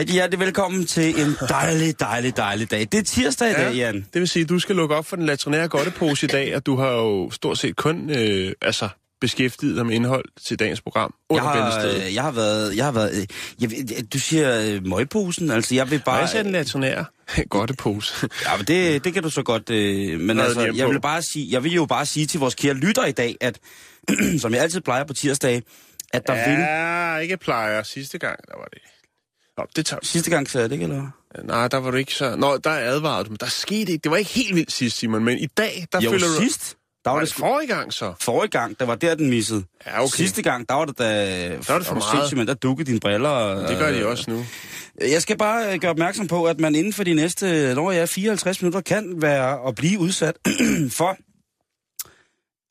Rigtig hjertelig velkommen til en dejlig, dejlig, dejlig dag. Det er tirsdag i dag, Jan. Det vil sige, at du skal lukke op for den latrinære godtepose i dag, og du har jo stort set kun øh, altså, beskæftiget dig med indhold til dagens program Jeg under har, bæltestedet. øh, jeg har været... Jeg har været øh, jeg, ved- du siger øh, møgposen, altså jeg vil Bare, bare... jeg sagde den latrinære godtepose. Ja, men det, det kan du så godt... Øh, men er altså, jeg vil, bare sige, jeg vil jo bare sige til vores kære lytter i dag, at som jeg altid plejer på tirsdag, at der ja. vil... ja, ikke plejer. Sidste gang, der var det... Nå, det tager Sidste gang sagde jeg det ikke, eller hvad? Nej, der var du ikke så... Nå, der advarede du, men der skete ikke. Det var ikke helt vildt sidst, Simon, men i dag, der Jo, føler du... sidst, der var Var det det forrige gang så? Forrige gang, der var der, den missede. Ja, okay. Sidste gang, der var det da... Der var det for meget. Men der dukkede dine briller. Og, Det gør de også nu. Jeg skal bare øh, gøre opmærksom på, at man inden for de næste, når jeg er 54 minutter, kan være og blive udsat for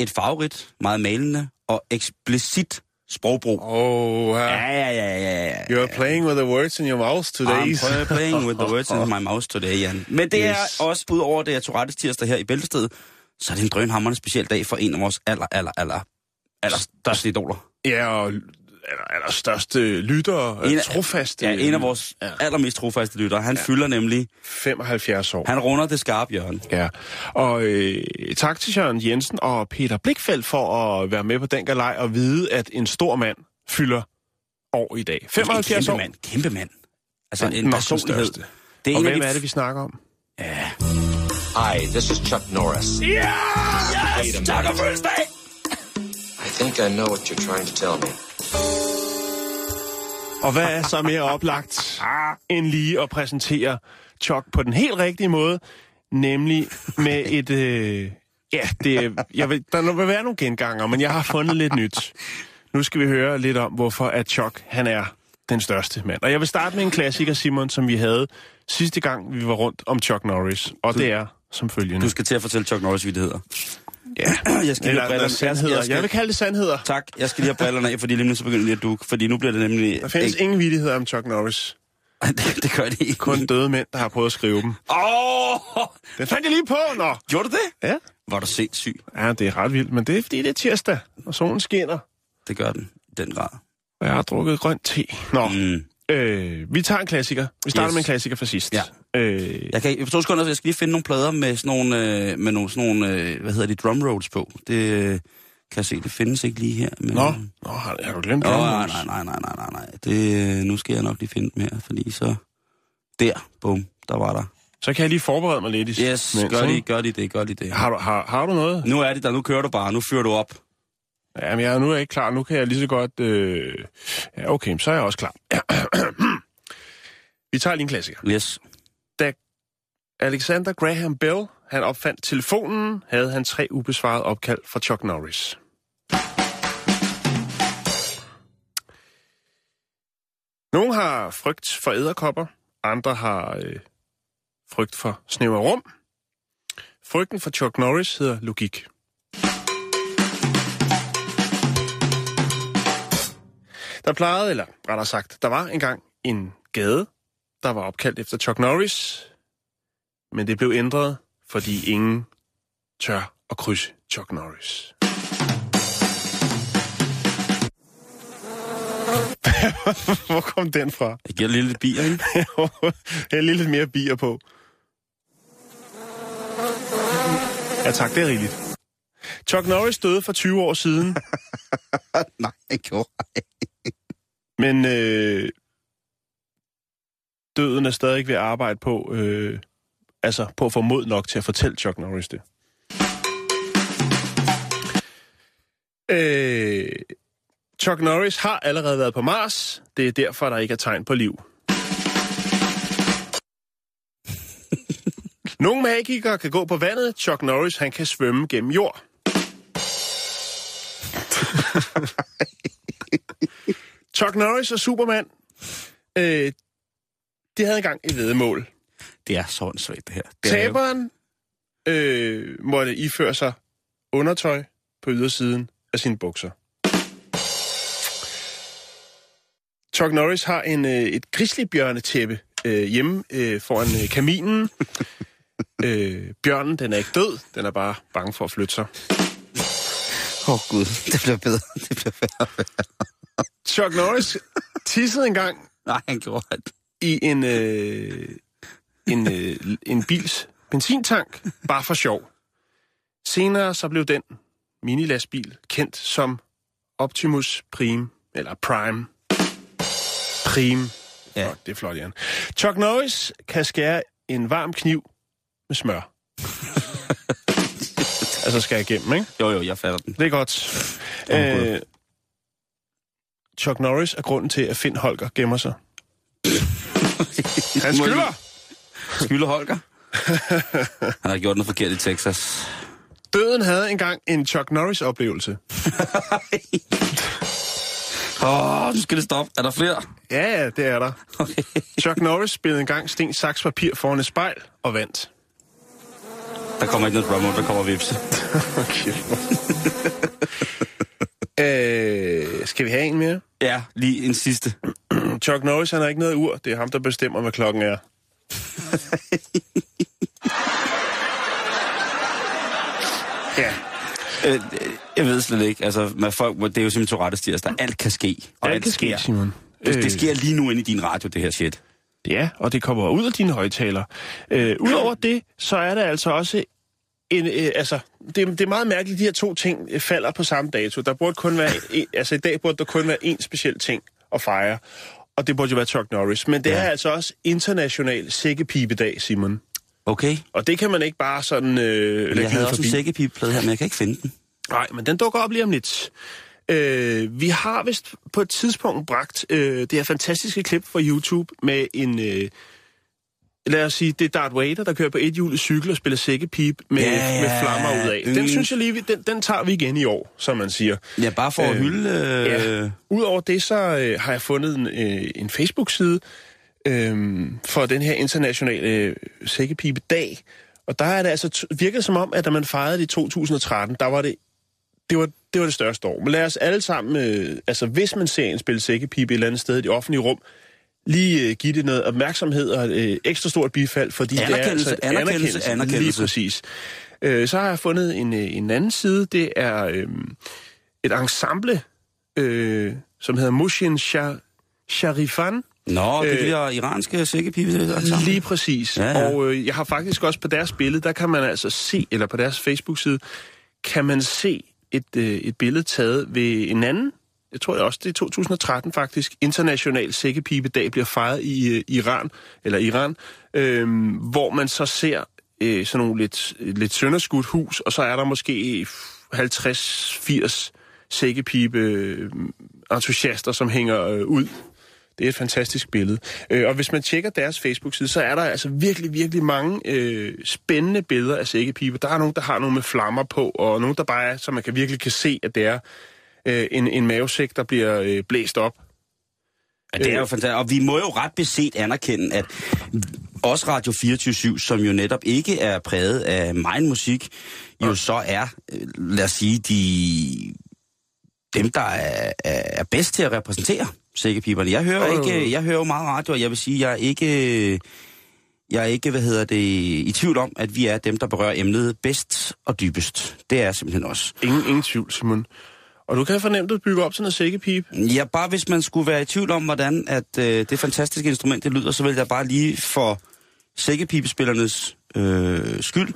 et favorit, meget malende og eksplicit sprogbrug. Oh, uh, Ja, ja, ja, ja, ja. you're playing with the words in your mouth today. I'm playing with the words in my mouth today, Jan. Men det er Yes. også, ud over det er Tourettes tirsdag her i Bæltestedet, så er det en drønhammerende speciel dag for en af vores aller, aller, aller, aller største idoler. Ja, og aller, aller største lyttere, En en af- trofaste. Ja, en af vores Ja. allermest trofaste lyttere. Han ja. fylder nemlig, 75 år. han runder det skarpe hjørne. Ja, og øh, tak til Jørgen Jensen og Peter Blikfeldt for at være med på den galej og vide, at en stor mand fylder år i dag. 75 en år. kæmpe mand, kæmpe mand. Altså Den en personlighed. største. Det er Og en af hvem de er det, vi snakker om? Hi, this is Chuck Norris. Ja! A Yes! Tak og fødselsdag! I think I know what you're trying to tell me. Og hvad er så mere oplagt end lige at præsentere Chuck på den helt rigtige måde, nemlig med et... Øh, ja, det, jeg vil, der vil være nogle genganger, men jeg har fundet lidt nyt. Nu skal vi høre lidt om, hvorfor at Chuck han er den største mand. Og jeg vil starte med en klassiker, Simon, som vi havde sidste gang, vi var rundt om Chuck Norris. Og det er som følgende. Du skal til at fortælle Chuck Norris vittigheder. Ja, Jeg skal lige have eller brillerne. sandheder. Jeg skal- Jeg vil kalde det sandheder. Tak, jeg skal lige have brillerne af, fordi lige nu så begynder det at dukke. Fordi nu bliver det nemlig... Der findes ikke... ingen vittigheder om Chuck Norris. det, det gør det ikke. Kun døde mænd, der har prøvet at skrive dem. Åh! Oh! Den fandt jeg lige på, nå. Gjorde du det? Ja. Var du sindssyg? Ja, det er ret vildt, men det er fordi, det er tirsdag, og solen skinner. Det gør den. Den grad. Og jeg har drukket grønt te. Nå, mm. Øh, vi tager en klassiker. Vi starter Yes. med en klassiker fra sidst. Ja. Øh, Jeg kan i to sekunder, så jeg skal lige finde nogle plader med sådan nogle, øh, med nogle, sådan nogle øh, hvad hedder det, drum rolls på. Det øh, kan jeg se, det findes ikke lige her. Men, Nå, Nå har, har du glemt Nå, drum nej, nej, nej, nej, nej, nej. Det, øh, nu skal jeg nok lige finde dem her, fordi så... Der, bum, der var der. Så kan jeg lige forberede mig lidt. i- Yes, gør ikke? lige, gør lige det, gør lige det. Har du, har, har du noget? Nu er det der, nu kører du bare, nu fyrer du op. Jamen, jeg, nu er jeg ikke klar. Nu kan jeg lige så godt... Øh... Ja, okay, så er jeg også klar. vi tager lige en klassiker. Yes. Alexander Graham Bell, han opfandt telefonen, havde han tre ubesvarede opkald fra Chuck Norris. Nogle har frygt for æderkopper, andre har øh, frygt for snævre rum. Frygten for Chuck Norris hedder logik. Der plejede, eller rettere sagt, der var engang en gade, der var opkaldt efter Chuck Norris, men det blev ændret, fordi ingen tør at krydse Chuck Norris. Hvor kom den fra? Jeg giver lige lidt bier, ikke? Jeg lige lidt mere bier på. Ja tak, det er rigeligt. Chuck Norris døde for 20 år siden, Nej, jeg gjorde men øh, døden er stadig ved at arbejde på, øh, altså på at få mod nok til at fortælle Chuck Norris det. Øh, Chuck Norris har allerede været på Mars. Det er derfor, der ikke er tegn på liv. Nogle magikere kan gå på vandet. Chuck Norris, han kan svømme gennem jord. Chuck Norris og Superman, øh, det havde engang et vedmål. Det er så åndssvagt, det her. Det er jo- Taberen øh, måtte iføre sig undertøj på ydersiden af sine bukser. Chuck Norris har en, øh, et grizzlybjørnetæppe øh, hjemme øh, foran øh, kaminen. øh, bjørnen, den er ikke død, den er bare bange for at flytte sig. Åh oh, gud, det bliver bedre. Det bliver bedre. Chuck Norris tissede engang Nej, han gjorde det. i en, øh, en, øh, en bils benzintank, bare for sjov. Senere så blev den minilastbil kendt som Optimus Prime, eller Prime. Prime. Ja. Ja. Det er flot, Jan. Chuck Norris kan skære en varm kniv med smør. altså skal jeg igennem, ikke? Jo, jo, jeg fatter den. Det er godt. Øh, Chuck Norris er grunden til, at Finn Holger gemmer sig. Han skylder! jeg- Skylder Holger? Han har gjort noget forkert i Texas. Døden havde engang en Chuck Norris-oplevelse. Åh, oh, nu skal det stoppe. Er der flere? Ja, ja, det er der. Okay. Chuck Norris spillede engang sten, saks, papir foran et spejl og vandt. Der kommer ikke noget promo, der kommer vips. Okay. Øh, skal vi have en mere? Ja, lige en sidste. Chuck Norris, han har ikke noget ur. Det er ham, der bestemmer, hvad klokken er. ja, Øh, jeg ved slet ikke. Altså, med folk, det er jo simpelthen Tourettes tirsdag. Alt kan ske. Og alt kan ske, sker. Simon. Det, Øh, det sker lige nu inde i din radio, det her shit. Ja, og det kommer ud af dine højtaler. Øh, Udover det, så er der altså også en, øh, altså, det, det er meget mærkeligt, at de her to ting øh, falder på samme dato. Der burde kun være, en, altså i dag burde der kun være en speciel ting at fejre, og det burde jo være Chuck Norris. Men det Ja. er altså også international sækkepibedag, Simon. Okay. Og det kan man ikke bare sådan øh, Jeg havde også forbi. en sækkepipeplade her, men jeg kan ikke finde den. Nej, men den dukker op lige om lidt. Øh, vi har vist på et tidspunkt bragt øh, det her fantastiske klip fra YouTube med en... Øh, lad os sige, det er Darth Vader, der kører på et hjulet cykel og spiller sækkepip med, Ja, ja, med flammer ud af. Den mm. synes jeg lige, den, den tager vi igen i år, som man siger. Ja, bare for at Øh, hylde... Øh, Ja. Udover det, så øh, har jeg fundet en, øh, en Facebook-side øh, for den her internationale øh, sækkepipe-dag. Og der er det altså virket som om, at da man fejrede det i 2013, der var det det var, det var det største år. Men lad os alle sammen, øh, altså hvis man ser en spille sækkepipe et eller andet sted i det offentlige rum, lige øh, give det noget opmærksomhed og øh, ekstra stort bifald, fordi det er Anerkendelse, altså et anerkendelse, anerkendelse. Lige præcis. Øh, så har jeg fundet en, øh, en anden side, det er øh, et ensemble, øh, som hedder Mushin Shah- Sharifan. Nå, det er øh, iranske sammen. Lige præcis. Ja, ja. Og øh, jeg har faktisk også på deres billede, der kan man altså se, eller på deres Facebook-side, kan man se et, øh, et billede taget ved en anden, jeg tror også, det er 2013 faktisk, international sækkepipedag bliver fejret i øh, Iran, eller Iran, øh, hvor man så ser øh, sådan nogle lidt, lidt sønderskudt hus, og så er der måske 50-80 sækkepipe-entusiaster, øh, som hænger øh, ud det er et fantastisk billede. Øh, og hvis man tjekker deres Facebook-side, så er der altså virkelig, virkelig mange øh, spændende billeder af sækkepiber. Der er nogen, der har nogle med flammer på, og nogen, der bare er, så man kan virkelig kan se, at det er øh, en, en mavesæk, der bliver øh, blæst op. Ja, det er jo fantastisk. Og vi må jo ret beset anerkende, at også Radio 24 som jo netop ikke er præget af meget musik, jo så er, øh, lad os sige, de, dem, der er, er bedst til at repræsentere sækkepiberne. Jeg hører, ikke, jeg hører jo meget radio, og jeg vil sige, jeg er ikke, jeg er ikke, hvad hedder det, i tvivl om, at vi er dem, der berører emnet bedst og dybest. Det er simpelthen også. Ingen, ingen tvivl, Simon. Og du kan fornemme, at du bygger op sådan en sækkepip. Ja, bare hvis man skulle være i tvivl om, hvordan at, øh, det fantastiske instrument det lyder, så vil jeg bare lige for sækkepipespillernes øh, skyld. Jeg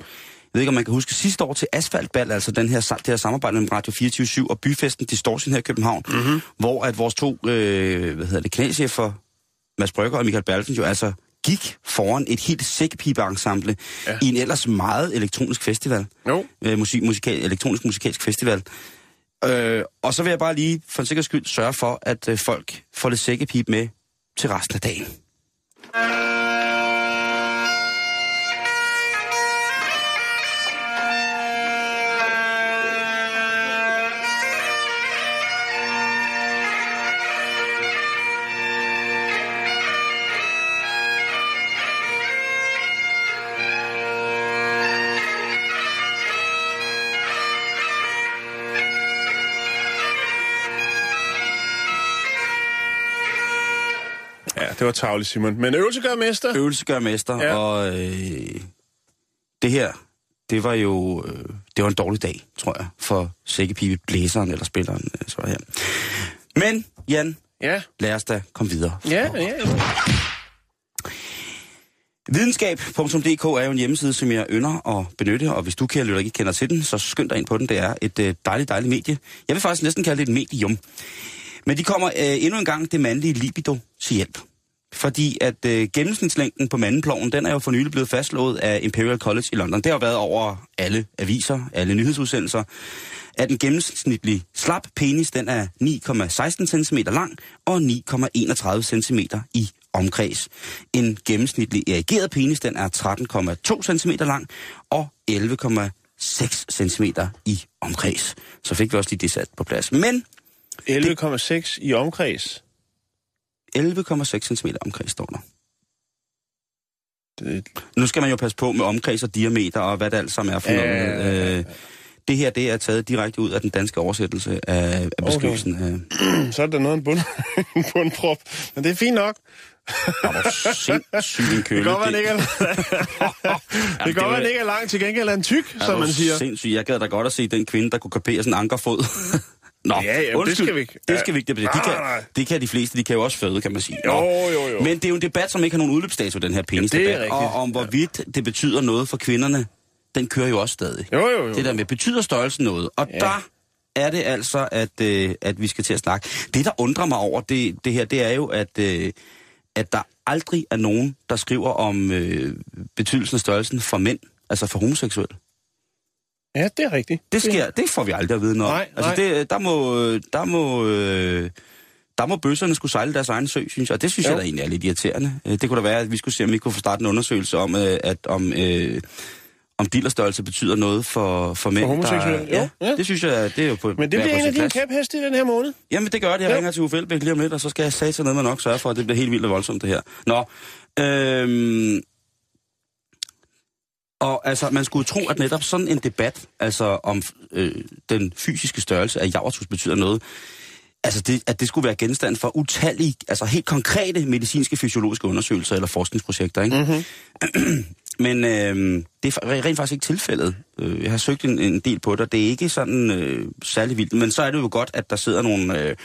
ved ikke, om man kan huske sidste år til Asfaltball, altså den her, det her samarbejde mellem Radio 24 og Byfesten Distortion her i København, mm-hmm. hvor at vores to øh, hvad hedder det, kanalchefer, Mads Brygger og Michael Balfen, jo altså gik foran et helt sækkepipe-ensemble ja. Ja. i en ellers meget elektronisk festival Jo. øh, musik, musikal, elektronisk musikalsk festival. Øh, og så vil jeg bare lige for en sikkerheds skyld sørge for, at øh, folk får lidt sækkepip med til resten af dagen. Det var tavligt, Simon. Men øvelse gør mester. Øvelse gør mester, Ja. og øh, det her, det var jo øh, det var en dårlig dag, tror jeg, for sækkepipe blæseren eller spilleren, øh, så her. Men, Jan, Ja, lad os da komme videre. ja, ja. Videnskab.dk er jo en hjemmeside, som jeg ynder at benytte, og hvis du, kære lytter, ikke kender til den, så skynd dig ind på den. Det er et øh, dejligt, dejligt medie. Jeg vil faktisk næsten kalde det et medium. Men de kommer øh, endnu en gang det mandlige libido til hjælp. Fordi at øh, gennemsnitslængden på mandenploven, den er jo for nylig blevet fastslået af Imperial College i London. Det har været over alle aviser, alle nyhedsudsendelser, at en gennemsnitlig slap penis, den er 9,16 cm lang og 9,31 cm i omkreds. En gennemsnitlig erigeret penis, den er 13,2 cm lang og 11,6 cm i omkreds. Så fik vi også lige det sat på plads. Men 11,6 i omkreds. 11,6 cm omkreds står der. Det, Nu skal man jo passe på med omkreds og diameter og hvad det alt sammen er for Ja, noget. ja, ja, ja. Øh, Det her, det er taget direkte ud af den danske oversættelse af, af beskrivelsen af... så er der noget en bund, en bundprop. Men det er fint nok. Hvor sindssygt en køle. Det være, den ikke er, det være, den ikke er lang. Til gengæld er den tyk, som man siger. Sindssygt. Jeg gad da godt at se den kvinde, der kunne kapere sådan en ankerfod. Nå, Ja, ja, det undskyld. skal vi ikke. Det skal vi ikke. Det, de Nej, kan, det kan de fleste. De kan jo også føde, kan man sige. Jo, Nå. jo, jo. Men det er jo en debat, som ikke har nogen udløbsdato, den her penis det er debat. rigtigt. Og om hvorvidt det betyder noget for kvinderne, den kører jo også stadig. Jo, jo, jo. Det der med, betyder størrelsen noget? Og Ja. ja. der er det altså, at, øh, at vi skal til at snakke. Det, der undrer mig over det, det her, det er jo, at, øh, at der aldrig er nogen, der skriver om øh, betydelsen af størrelsen for mænd, altså for homoseksuelle. Ja, det er rigtigt. Det sker, det får vi aldrig at vide noget. Nej, altså nej. det, der må, der må, øh, der må bøsserne skulle sejle deres egen sø, synes jeg. Og det synes Jo. jeg da egentlig er lidt irriterende. Øh, Det kunne da være, at vi skulle se, om vi kunne få startet en undersøgelse om, øh, at om, øh, om dillerstørrelse betyder noget for, for mænd. homoseksuelle? Der, ja, ja. det synes jeg, det er jo på Men det bliver en af dine kæpheste i den her måned. Jamen, det gør det. Jeg Jo. ringer til Uffe Elbæk lige om lidt, og så skal jeg sige til noget, man nok sørge for, at det bliver helt vildt og voldsomt, det her. Nå, øhm, og altså, man skulle tro, at netop sådan en debat, altså om øh, den fysiske størrelse af javertus betyder noget, altså det, at det skulle være genstand for utallige, altså helt konkrete medicinske fysiologiske undersøgelser eller forskningsprojekter, ikke? Mm-hmm. Men øh, det er rent faktisk ikke tilfældet. Øh, Jeg har søgt en, en del på det, og det er ikke sådan øh, særlig vildt. Men så er det jo godt, at der sidder nogle, øh,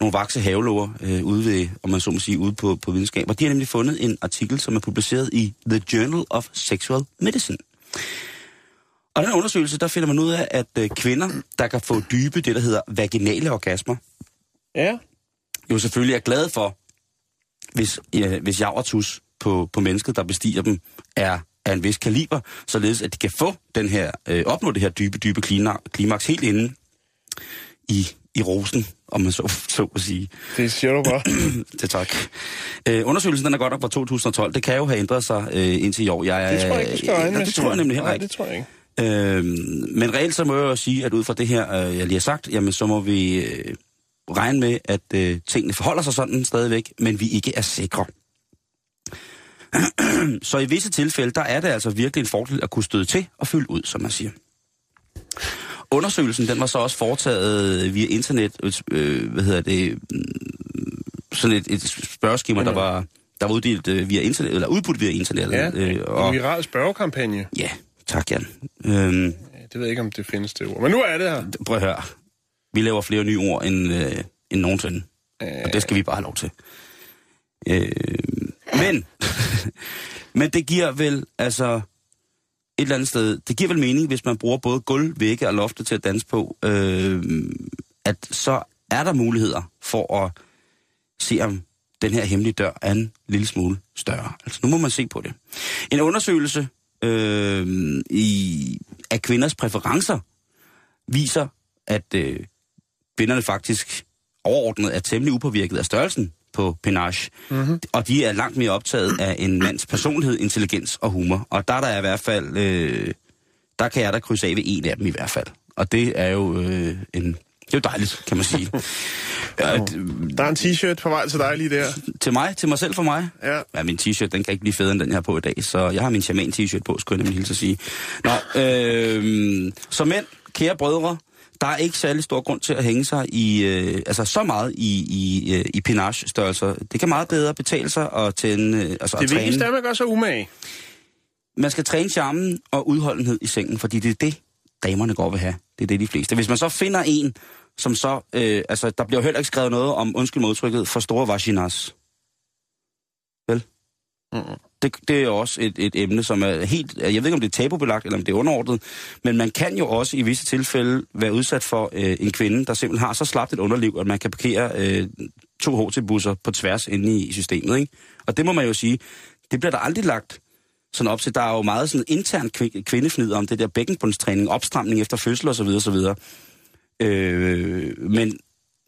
nogle vakse havelover øh, ude ved, om man så må sige, ude på, på videnskab. Og de har nemlig fundet en artikel, som er publiceret i The Journal of Sexual Medicine. Og den undersøgelse, der finder man ud af, at øh, kvinder, der kan få dybe, det der hedder vaginale orgasmer, Ja. jo selvfølgelig er glade for, hvis, ja, hvis javertus på, på mennesket, der bestiger dem, er af en vis kaliber, således at de kan få den her, øh, opnå det her dybe, dybe klima- klimaks helt inde i, i rosen, om man så, så at sige. Det siger du bare. Det tak. Øh, undersøgelsen den er godt nok fra 2012. Det kan jo have ændret sig øh, indtil i år. Jeg, Det tror jeg ikke, nej, med. Det tror jeg nemlig heller Nej, ikke. det tror jeg ikke. Øhm, men reelt så må jeg jo sige, at ud fra det her, øh, jeg lige har sagt, jamen så må vi øh, regne med, at øh, tingene forholder sig sådan stadigvæk, men vi ikke er sikre. så i visse tilfælde, der er det altså virkelig en fordel at kunne støde til og fylde ud, som man siger. Undersøgelsen, den var så også foretaget via internet, øh, hvad hedder det, mm, sådan et, et spørgeskema, der var, der var uddelt øh, via internet, eller udbudt via internettet. Ja, øh, en og, viral spørgekampagne. ja, tak Jan. Øhm, Det ved jeg ikke, om det findes det ord. Men nu er det her. prøv at høre. Vi laver flere nye ord end, øh, end nogensinde. Og det skal vi bare have lov til. Øh, men, men det giver vel, altså, et eller andet sted, det giver vel mening, hvis man bruger både gulv, vægge og loftet til at danse på, øh, at så er der muligheder for at se, om den her hemmelige dør er en lille smule større. Altså, nu må man se på det. En undersøgelse øh, i, af kvinders præferencer viser, at øh, kvinderne faktisk overordnet er temmelig upåvirket af størrelsen på penage. Mm-hmm. Og de er langt mere optaget af en mands personlighed, intelligens og humor. Og der er der i hvert fald, øh, der kan jeg da krydse af ved en af dem i hvert fald. Og det er jo øh, en, det er jo dejligt, kan man sige. ja, Der er en t-shirt på vej til dig lige der. til mig, til mig selv for mig. Ja. Ja, min t-shirt, den kan ikke blive federe end den, jeg har på i dag. Så jeg har min shaman t-shirt på, skulle jeg nemlig hilse at sige. Nå, øh, så mænd, kære brødre, Der er ikke særlig stor grund til at hænge sig i, øh, altså så meget i, i, øh, i pinage-størrelser. Det kan meget bedre betale sig at, tænde, øh, altså Det at træne. vigtigste er, at man gør sig umage. Man skal træne charmen og udholdenhed i sengen, fordi det er det, damerne går vil have. Det er det, de fleste. Hvis man så finder en, som så... Øh, altså, der bliver heller ikke skrevet noget om, undskyld modtrykket, for store vaginas. Vel? Mm. Det, det er også et, et emne, som er helt... Jeg ved ikke, om det er tabubelagt, eller om det er underordnet, men man kan jo også i visse tilfælde være udsat for øh, en kvinde, der simpelthen har så slapt et underliv, at man kan parkere øh, to HT-busser på tværs inde i systemet. Ikke? Og det må man jo sige, det bliver der aldrig lagt sådan op til. Der er jo meget sådan intern kvi- kvindefnid om det der bækkenbundstræning, opstramning efter fødsel osv. osv. Øh, men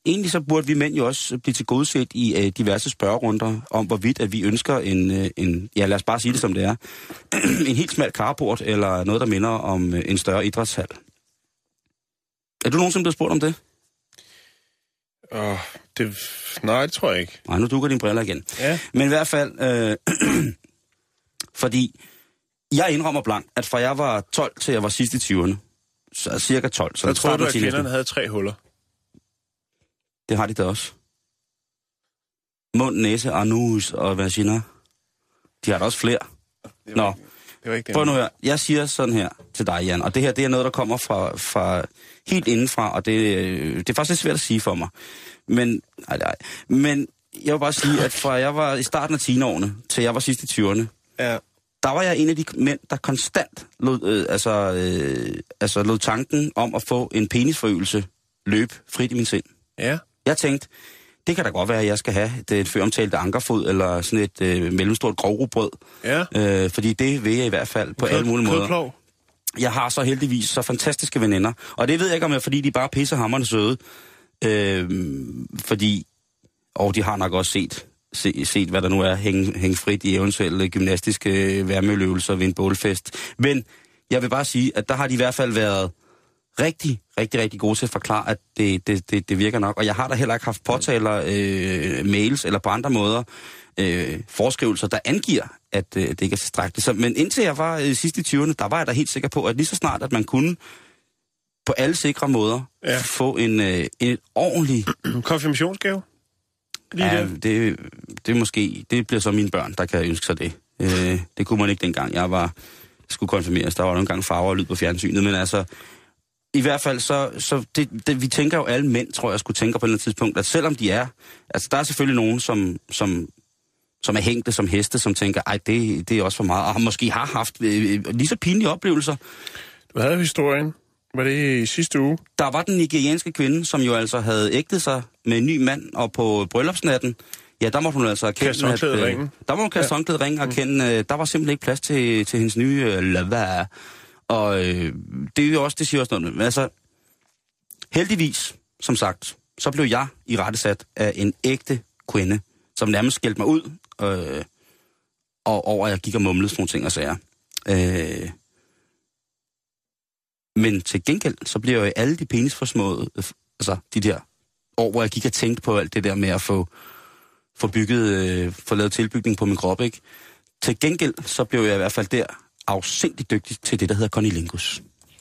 egentlig så burde vi mænd jo også blive tilgodeset i øh, diverse spørgerunder om, hvorvidt at vi ønsker en, øh, en, ja lad os bare sige det som det er, en helt smal carport eller noget, der minder om øh, en større idrætshal. Er du nogensinde blevet spurgt om det? Oh, det... Nej, det tror jeg ikke. Nej, nu dukker dine briller igen. Ja. Men i hvert fald, øh, fordi jeg indrømmer blankt, at fra jeg var 12 til jeg var sidst i 20'erne, så cirka 12, så tror starten du, at kvinderne havde tre huller? Det har de da også. Mund, næse, anus og vagina. De har da også flere. Det Nå, ikke- Det var ikke det. prøv nu her. Jeg siger sådan her til dig, Jan, og det her det er noget, der kommer fra, fra helt indenfra, og det, øh, det er faktisk lidt svært at sige for mig. Men, nej, nej. Men jeg vil bare sige, at fra jeg var i starten af 10'erne til jeg var sidst i 20'erne, Ja. der var jeg en af de mænd, der konstant lod, øh, altså, øh, altså lod tanken om at få en penisforøgelse løbe frit i min sind. Ja. Jeg tænkte, det kan da godt være, at jeg skal have det før omtalte ankerfod, eller sådan et øh, mellemstort grovrugbrød. Ja. Øh, fordi det vil jeg i hvert fald på alle mulige måder. Kødplov. Jeg har så heldigvis så fantastiske veninder. Og det ved jeg ikke, om jeg, fordi de bare pisser hammerne søde. Øh, fordi, og de har nok også set, se, set hvad der nu er, hænge, hænge frit i eventuelle gymnastiske værmeøvelser ved en bålfest. Men jeg vil bare sige, at der har de i hvert fald været rigtig, rigtig, rigtig gode til at forklare, at det, det, det, det virker nok. Og jeg har da heller ikke haft påtaler, øh, mails eller på andre måder øh, forskrivelser, der angiver, at øh, det ikke er tilstrækkeligt. Så, men indtil jeg var øh, sidst i 20'erne, der var jeg da helt sikker på, at lige så snart, at man kunne på alle sikre måder Ja. få en, øh, en ordentlig... Konfirmationsgave? Lige Ja, der. det, det måske... Det bliver så mine børn, der kan ønske sig det. Øh, det kunne man ikke dengang. Jeg var skulle konfirmeres. Der var nogle gange farver og lyd på fjernsynet, men altså... I hvert fald så, så det, det, vi tænker jo alle mænd, tror jeg, skulle tænke på et eller andet tidspunkt, at selvom de er, altså der er selvfølgelig nogen, som, som, som er hængte som heste, som tænker, ej, det, det er også for meget, og måske har haft øh, lige så pinlige oplevelser. Du havde historien. Var det i sidste uge? Der var den nigerianske kvinde, som jo altså havde ægtet sig med en ny mand, og på bryllupsnatten, ja, der måtte hun altså erkende, i øh, ringen. Der må hun kaste Ja. ringen og erkende, øh, der var simpelthen ikke plads til, til hendes nye øh, lava. Og øh, det er jo også, det siger også noget. Men altså, heldigvis, som sagt, så blev jeg i rettesat af en ægte kvinde, som nærmest skældte mig ud, øh, og over at jeg gik og mumlede sådan nogle ting og sager. Øh, men til gengæld, så bliver jo alle de penisforsmåede, øh, altså de der år, hvor jeg gik og tænkte på alt det der med at få, få bygget, øh, få lavet tilbygning på min krop, ikke? Til gengæld, så blev jeg i hvert fald der afsindigt dygtig til det, der hedder conilingus.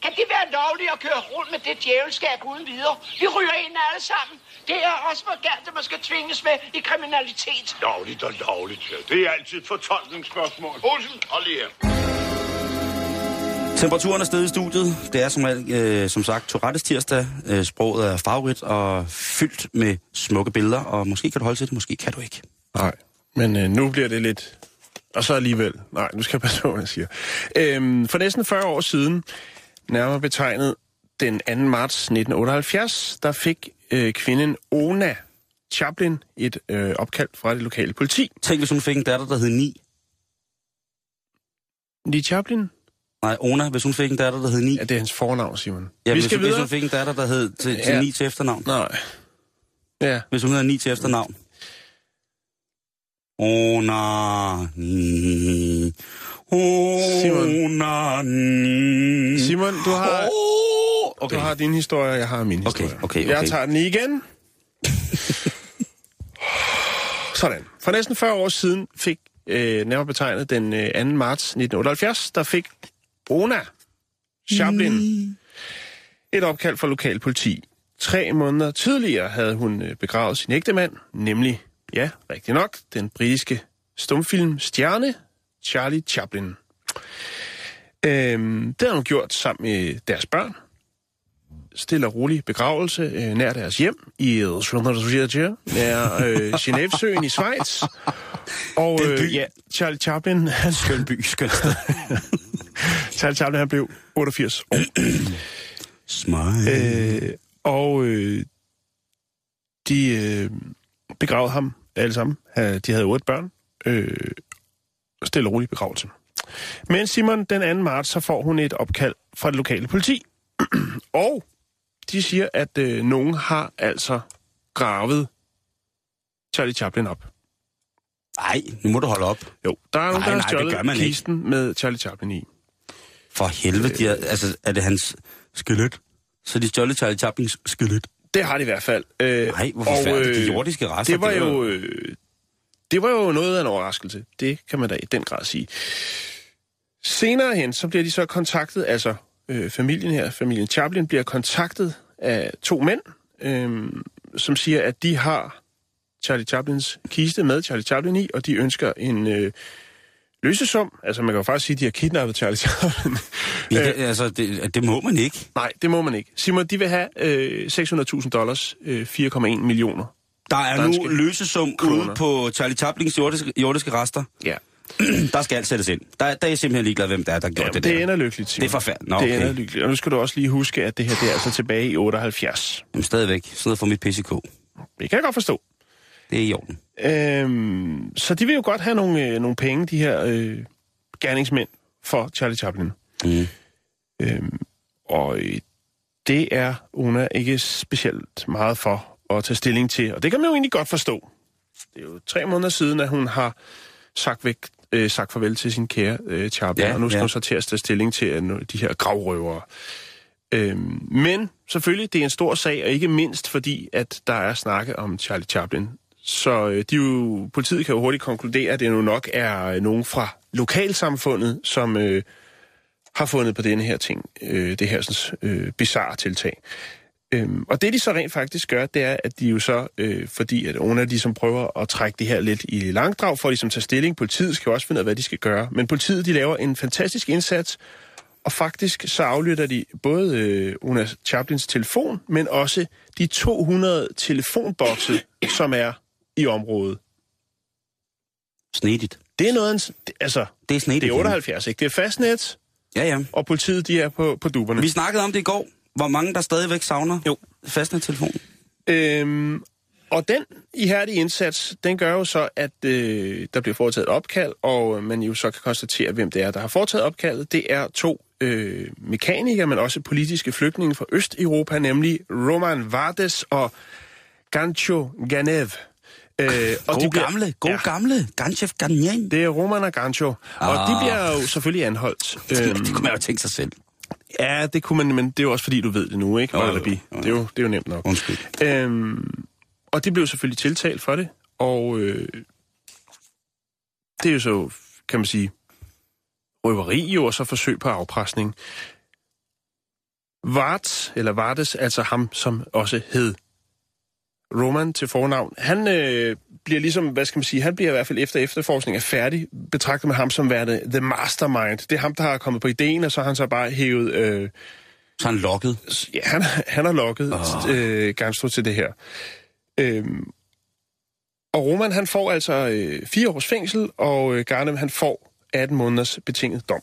Kan det være lovligt at køre rundt med det djævelskab uden videre? Vi ryger ind alle sammen. Det er også for galt, at man skal tvinges med i kriminalitet. Lovligt og lovligt, ja. Det er altid et fortolkningsspørgsmål. Olsen, hold lige her. Temperaturen er steget i studiet. Det er som, øh, som sagt Tourettes tirsdag. Øh, sproget er favorit og fyldt med smukke billeder, og måske kan du holde til det, måske kan du ikke. Nej. Men øh, nu bliver det lidt... Og så alligevel. Nej, nu skal jeg passe på, hvad jeg siger. Øhm, for næsten 40 år siden, nærmere betegnet den 2. marts 1978, der fik øh, kvinden Ona Chaplin et øh, opkald fra det lokale politi. Tænk, hvis hun fik en datter, der hed Ni. Lee Chaplin? Nej, Ona, hvis hun fik en datter, der hed Ni. Ja, det er hans fornavn, Simon. Ja, Vi hvis, skal hvis videre. hun fik en datter, der hed til, til Ja. Ni til efternavn. Nej. Ja. Hvis hun hedder Ni til efternavn. Ona Ni. Ona Ni. Simon, du har, Oh, okay. okay. du har din historie, og jeg har min Okay, historie. okay, Jeg okay. tager den igen. Sådan. For næsten 40 år siden fik, øh, nærmere betegnet den øh, 2. marts 1978, der fik Ona Chaplin et opkald fra lokal politi. Tre måneder tidligere havde hun øh, begravet sin ægtemand, nemlig, ja, rigtig nok, den britiske stumfilm stjerne Charlie Chaplin. Øhm, det har hun gjort sammen med deres børn. Stille og rolig begravelse øh, nær deres hjem i nær øh, Genèvesøen i Schweiz. Og øh, ja, Charlie Chaplin, han, Skøn by, skøn. Charlie Chaplin, han blev 88 år. Smile. Øh, og øh, de øh, begravede ham alle sammen. De havde otte børn. Øh, stille og rolig begravelse. Men Simon, den 2. marts, så får hun et opkald fra det lokale politi. og de siger, at øh, nogen har altså gravet Charlie Chaplin op. Nej, nu må du holde op. Jo, der er nogen, der har stjålet man ikke. kisten med Charlie Chaplin i. For helvede, de er, altså, er det hans skelet? Så de stjålet Charlie Chaplins skelet? Det har de i hvert fald. Øh, Nej, hvor forfærdeligt. De jordiske rester, Det var det var- jo, øh, det var jo noget af en overraskelse. Det kan man da i den grad sige. Senere hen, så bliver de så kontaktet, altså øh, familien her, familien Chaplin, bliver kontaktet af to mænd, øh, som siger, at de har Charlie Chaplins kiste med Charlie Chaplin i, og de ønsker en øh, løsesum. Altså man kan jo faktisk sige, at de har kidnappet Charlie Chaplin. Ja, det, altså, det, det må man ikke. Nej, det må man ikke. Simon, de vil have øh, 600.000 dollars, øh, 4,1 millioner. Der er Danske nu løsesum kroner. ude på Charlie Chaplins jordiske, jordiske rester. Ja, Der skal alt sættes ind. Der, der er jeg simpelthen ligeglad, hvem der er, der ja det, det, der. det ender lykkeligt, Simon. Det er forfærdeligt. Nå, Det okay. ender lykkeligt. Og nu skal du også lige huske, at det her det er altså tilbage i 78. Jamen, stadigvæk. Sådan noget for mit PCK. Det kan jeg godt forstå. Det er i orden. Øhm, så de vil jo godt have nogle, øh, nogle penge, de her øh, gerningsmænd, for Charlie Chaplin. Mm. Øhm, og øh, det er Una ikke specielt meget for at tage stilling til. Og det kan man jo egentlig godt forstå. Det er jo tre måneder siden, at hun har sagt, væk, øh, sagt farvel til sin kære øh, Chaplin, Ja, og nu skal ja. hun så til at tage stilling til at de her gravrøvere. Øhm, men selvfølgelig, det er en stor sag, og ikke mindst fordi, at der er snakke om Charlie Chaplin. Så øh, de jo, politiet kan jo hurtigt konkludere, at det nu nok er øh, nogen fra lokalsamfundet, som øh, har fundet på denne her ting, øh, det her sådan, øh, bizarre tiltag. Øhm, og det de så rent faktisk gør, det er, at de jo så, øh, fordi at nogle af de, som prøver at trække det her lidt i langdrag, for ligesom at ligesom tage stilling. Politiet skal jo også finde ud af, hvad de skal gøre. Men politiet, de laver en fantastisk indsats, og faktisk så aflytter de både øh, Una Chaplins telefon, men også de 200 telefonbokse, som er i området. Snedigt. Det er noget, en altså, Det er snedigt. det er 78, ikke? Det er fastnet, Ja, ja. og politiet, de er på, på duberne. Vi snakkede om det i går. Hvor mange der stadigvæk savner Jo. fastnet telefon. Øhm, og den ihærdige indsats, den gør jo så, at øh, der bliver foretaget et opkald, og man jo så kan konstatere, hvem det er, der har foretaget opkaldet. Det er to øh, mekanikere, men også politiske flygtninge fra Østeuropa, nemlig Roman Vardes og Gancho Ganev. Øh, og God gamle, god ja, gamle. Ganchef Ganyan. det er Roman og Gancho, og Ah. de bliver jo selvfølgelig anholdt. Det, det kunne man jo tænke sig selv. Ja, det kunne man, men det er jo også fordi, du ved det nu, ikke? Jo, jo, jo, jo. Det, er jo, det er jo nemt nok. Undskyld. Øhm, og det blev selvfølgelig tiltalt for det, og øh, det er jo så, kan man sige, røveri jo, og så forsøg på afpresning. Vart, eller Vartes, altså ham, som også hed Roman til fornavn, han øh, bliver ligesom, hvad skal man sige, han bliver i hvert fald efter efterforskning er færdig, betragtet med ham som værende the mastermind. Det er ham, der har kommet på ideen, og så har han så bare hævet... Øh, Så han lukket. Ja, han, han har lokket oh. øh, Garnstro til det her. Øhm, og Roman, han får altså øh, fire års fængsel, og øh, Garnem, han får 18 måneders betinget dom.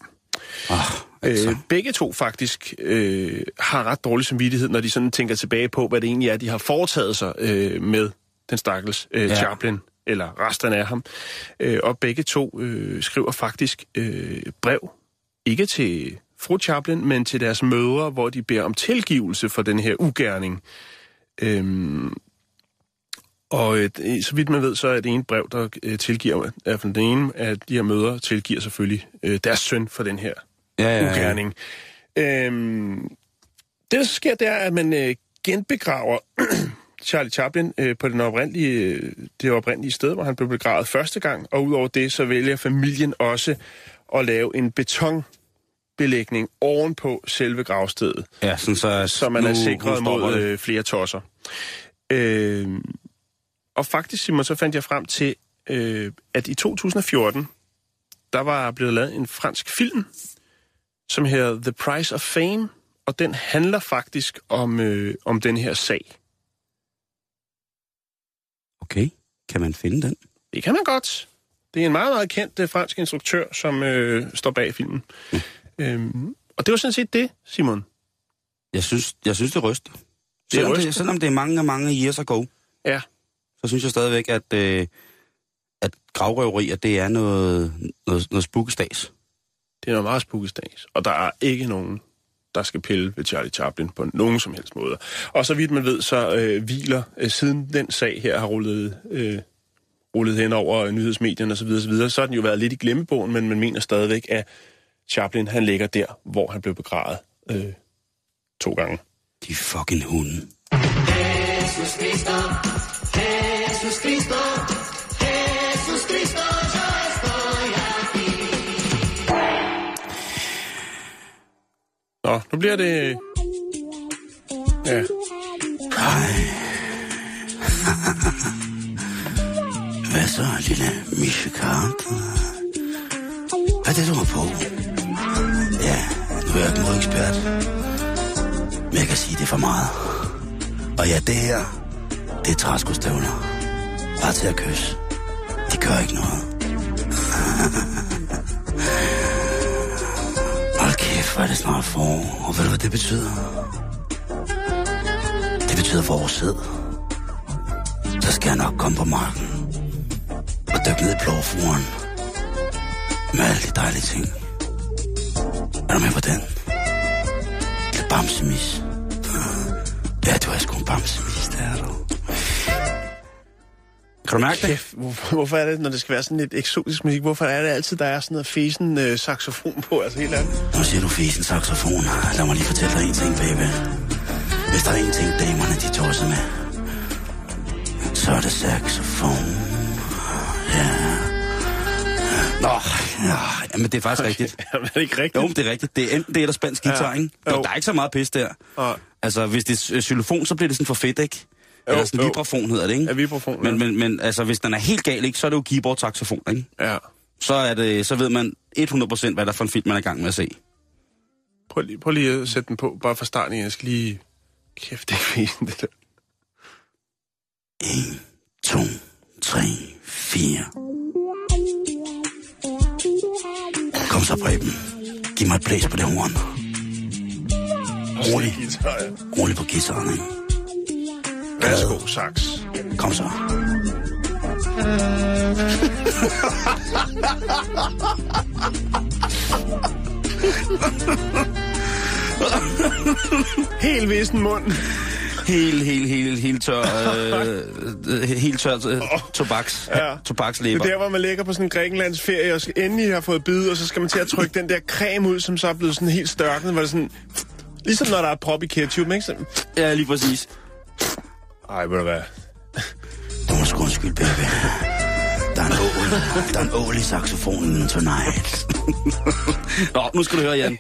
Oh, altså. Øh, begge to faktisk øh, har ret dårlig samvittighed, når de sådan tænker tilbage på, hvad det egentlig er, de har foretaget sig øh, med den stakkels øh, Ja. Chaplin, eller resterne af ham. Øh, og begge to øh, skriver faktisk øh, brev, ikke til fru Chaplin, men til deres mødre, hvor de beder om tilgivelse for den her ugerning. Øhm, og øh, så vidt man ved, så er det ene brev, der øh, tilgiver, fald den ene af de her mødre, tilgiver selvfølgelig øh, deres søn for den her Ja, ja, ja. ugerning. Øhm, det, der sker, det er, at man øh, genbegraver Charlie Chaplin øh, på den oprindelige, øh, det oprindelige sted, hvor han blev begravet første gang, og udover det, så vælger familien også at lave en beton belægning ovenpå selve gravstedet, Ja, sådan så... så man er sikret mod øh, flere tosser. Øh, og faktisk, Simon, så fandt jeg frem til, øh, at i 2014, der var blevet lavet en fransk film, som hedder The Price of Fame, og den handler faktisk om, øh, om den her sag. Okay, kan man finde den? Det kan man godt. Det er en meget, meget kendt øh, fransk instruktør, som øh, står bag filmen. Mm. Øhm, og det var sådan set det, Simon. Jeg synes, jeg synes det ryster. Det Selvom ryster. det, selvom det er mange, mange years ago, Ja. så synes jeg stadigvæk, at, øh, at gravrøverier, det er noget, noget, noget spukestas. Det er noget meget spukestas. Og der er ikke nogen, der skal pille ved Charlie Chaplin på nogen som helst måde. Og så vidt man ved, så øh, hviler, øh, siden den sag her har rullet, øh, rullet hen over nyhedsmedierne osv., så, videre, så har den jo været lidt i glemmebogen, men man mener stadigvæk, at Chaplin han ligger der, hvor han blev begravet øh, to gange. De fucking hunde. Nå, nu bliver det... Ja. Hvad så, lille Michekart? Hvad er det, du har på? Ja, nu er jeg ikke modekspert. Men jeg kan sige, det er for meget. Og ja, det her, det er træskostøvler. Bare til at kysse. Det gør ikke noget. hvor er det snart forår. Og ved du, hvad det betyder? Det betyder forårsæd. Så skal jeg nok komme på marken og dykke ned i blåfuren med alle de dejlige ting. Er du med på den? Lille bamsemis. Ja, du er sgu en bamsemis, det er du. Kan du mærke det? Kæft, hvorfor, hvorfor er det, når det skal være sådan lidt eksotisk musik, hvorfor er det altid, der er sådan noget fesen øh, saxofon på, altså helt andet? Nu siger du fisen saxofon. Lad mig lige fortælle dig en ting, baby. Hvis der er en ting, damerne de tosser med, så er det saxofon. Ja. Nå, ja, men det er faktisk rigtigt. Jamen, er det ikke rigtigt? Jo, det er rigtigt. Det er enten det eller spansk guitar, Ja. ikke? Jo. Der er ikke så meget pis der. Og, Altså, hvis det er xylofon, så bliver det sådan for fedt, ikke? Eller sådan jo. vibrafon hedder det, ikke? Ja, vibrafon, Men, men, men altså, hvis den er helt gal, ikke, så er det jo keyboard-saxofon, ikke? ja. Så, er det, så ved man 100% hvad der er for en film, man er i gang med at se. Prøv lige, prøv lige at sætte den på, bare fra starten. Jeg skal lige... Kæft, det er fesen, det der. 1, 2, 3, 4. Kom så, Preben. Giv mig et blæs på det horn. Rolig, rolig på guitaren, ikke? Værsgo, sax. Kom så. Helt vissen mund. Helt, helt, helt, helt tør, øh, helt tør øh, tobaks, Ja. ja. Det tobakslæber. er der, hvor man ligger på sådan en Grækenlands ferie, og endelig har fået bid, og så skal man til at trykke den der creme ud, som så er blevet sådan helt størknet, hvor det sådan... Ligesom når der er prop i ketchup, ikke? Så, Ja, lige præcis. Ej, ved du hvad? Du må sgu undskylde, baby. Der er en ål. Der er en ål i saxofonen tonight. Nå, nu skal du høre, Jan.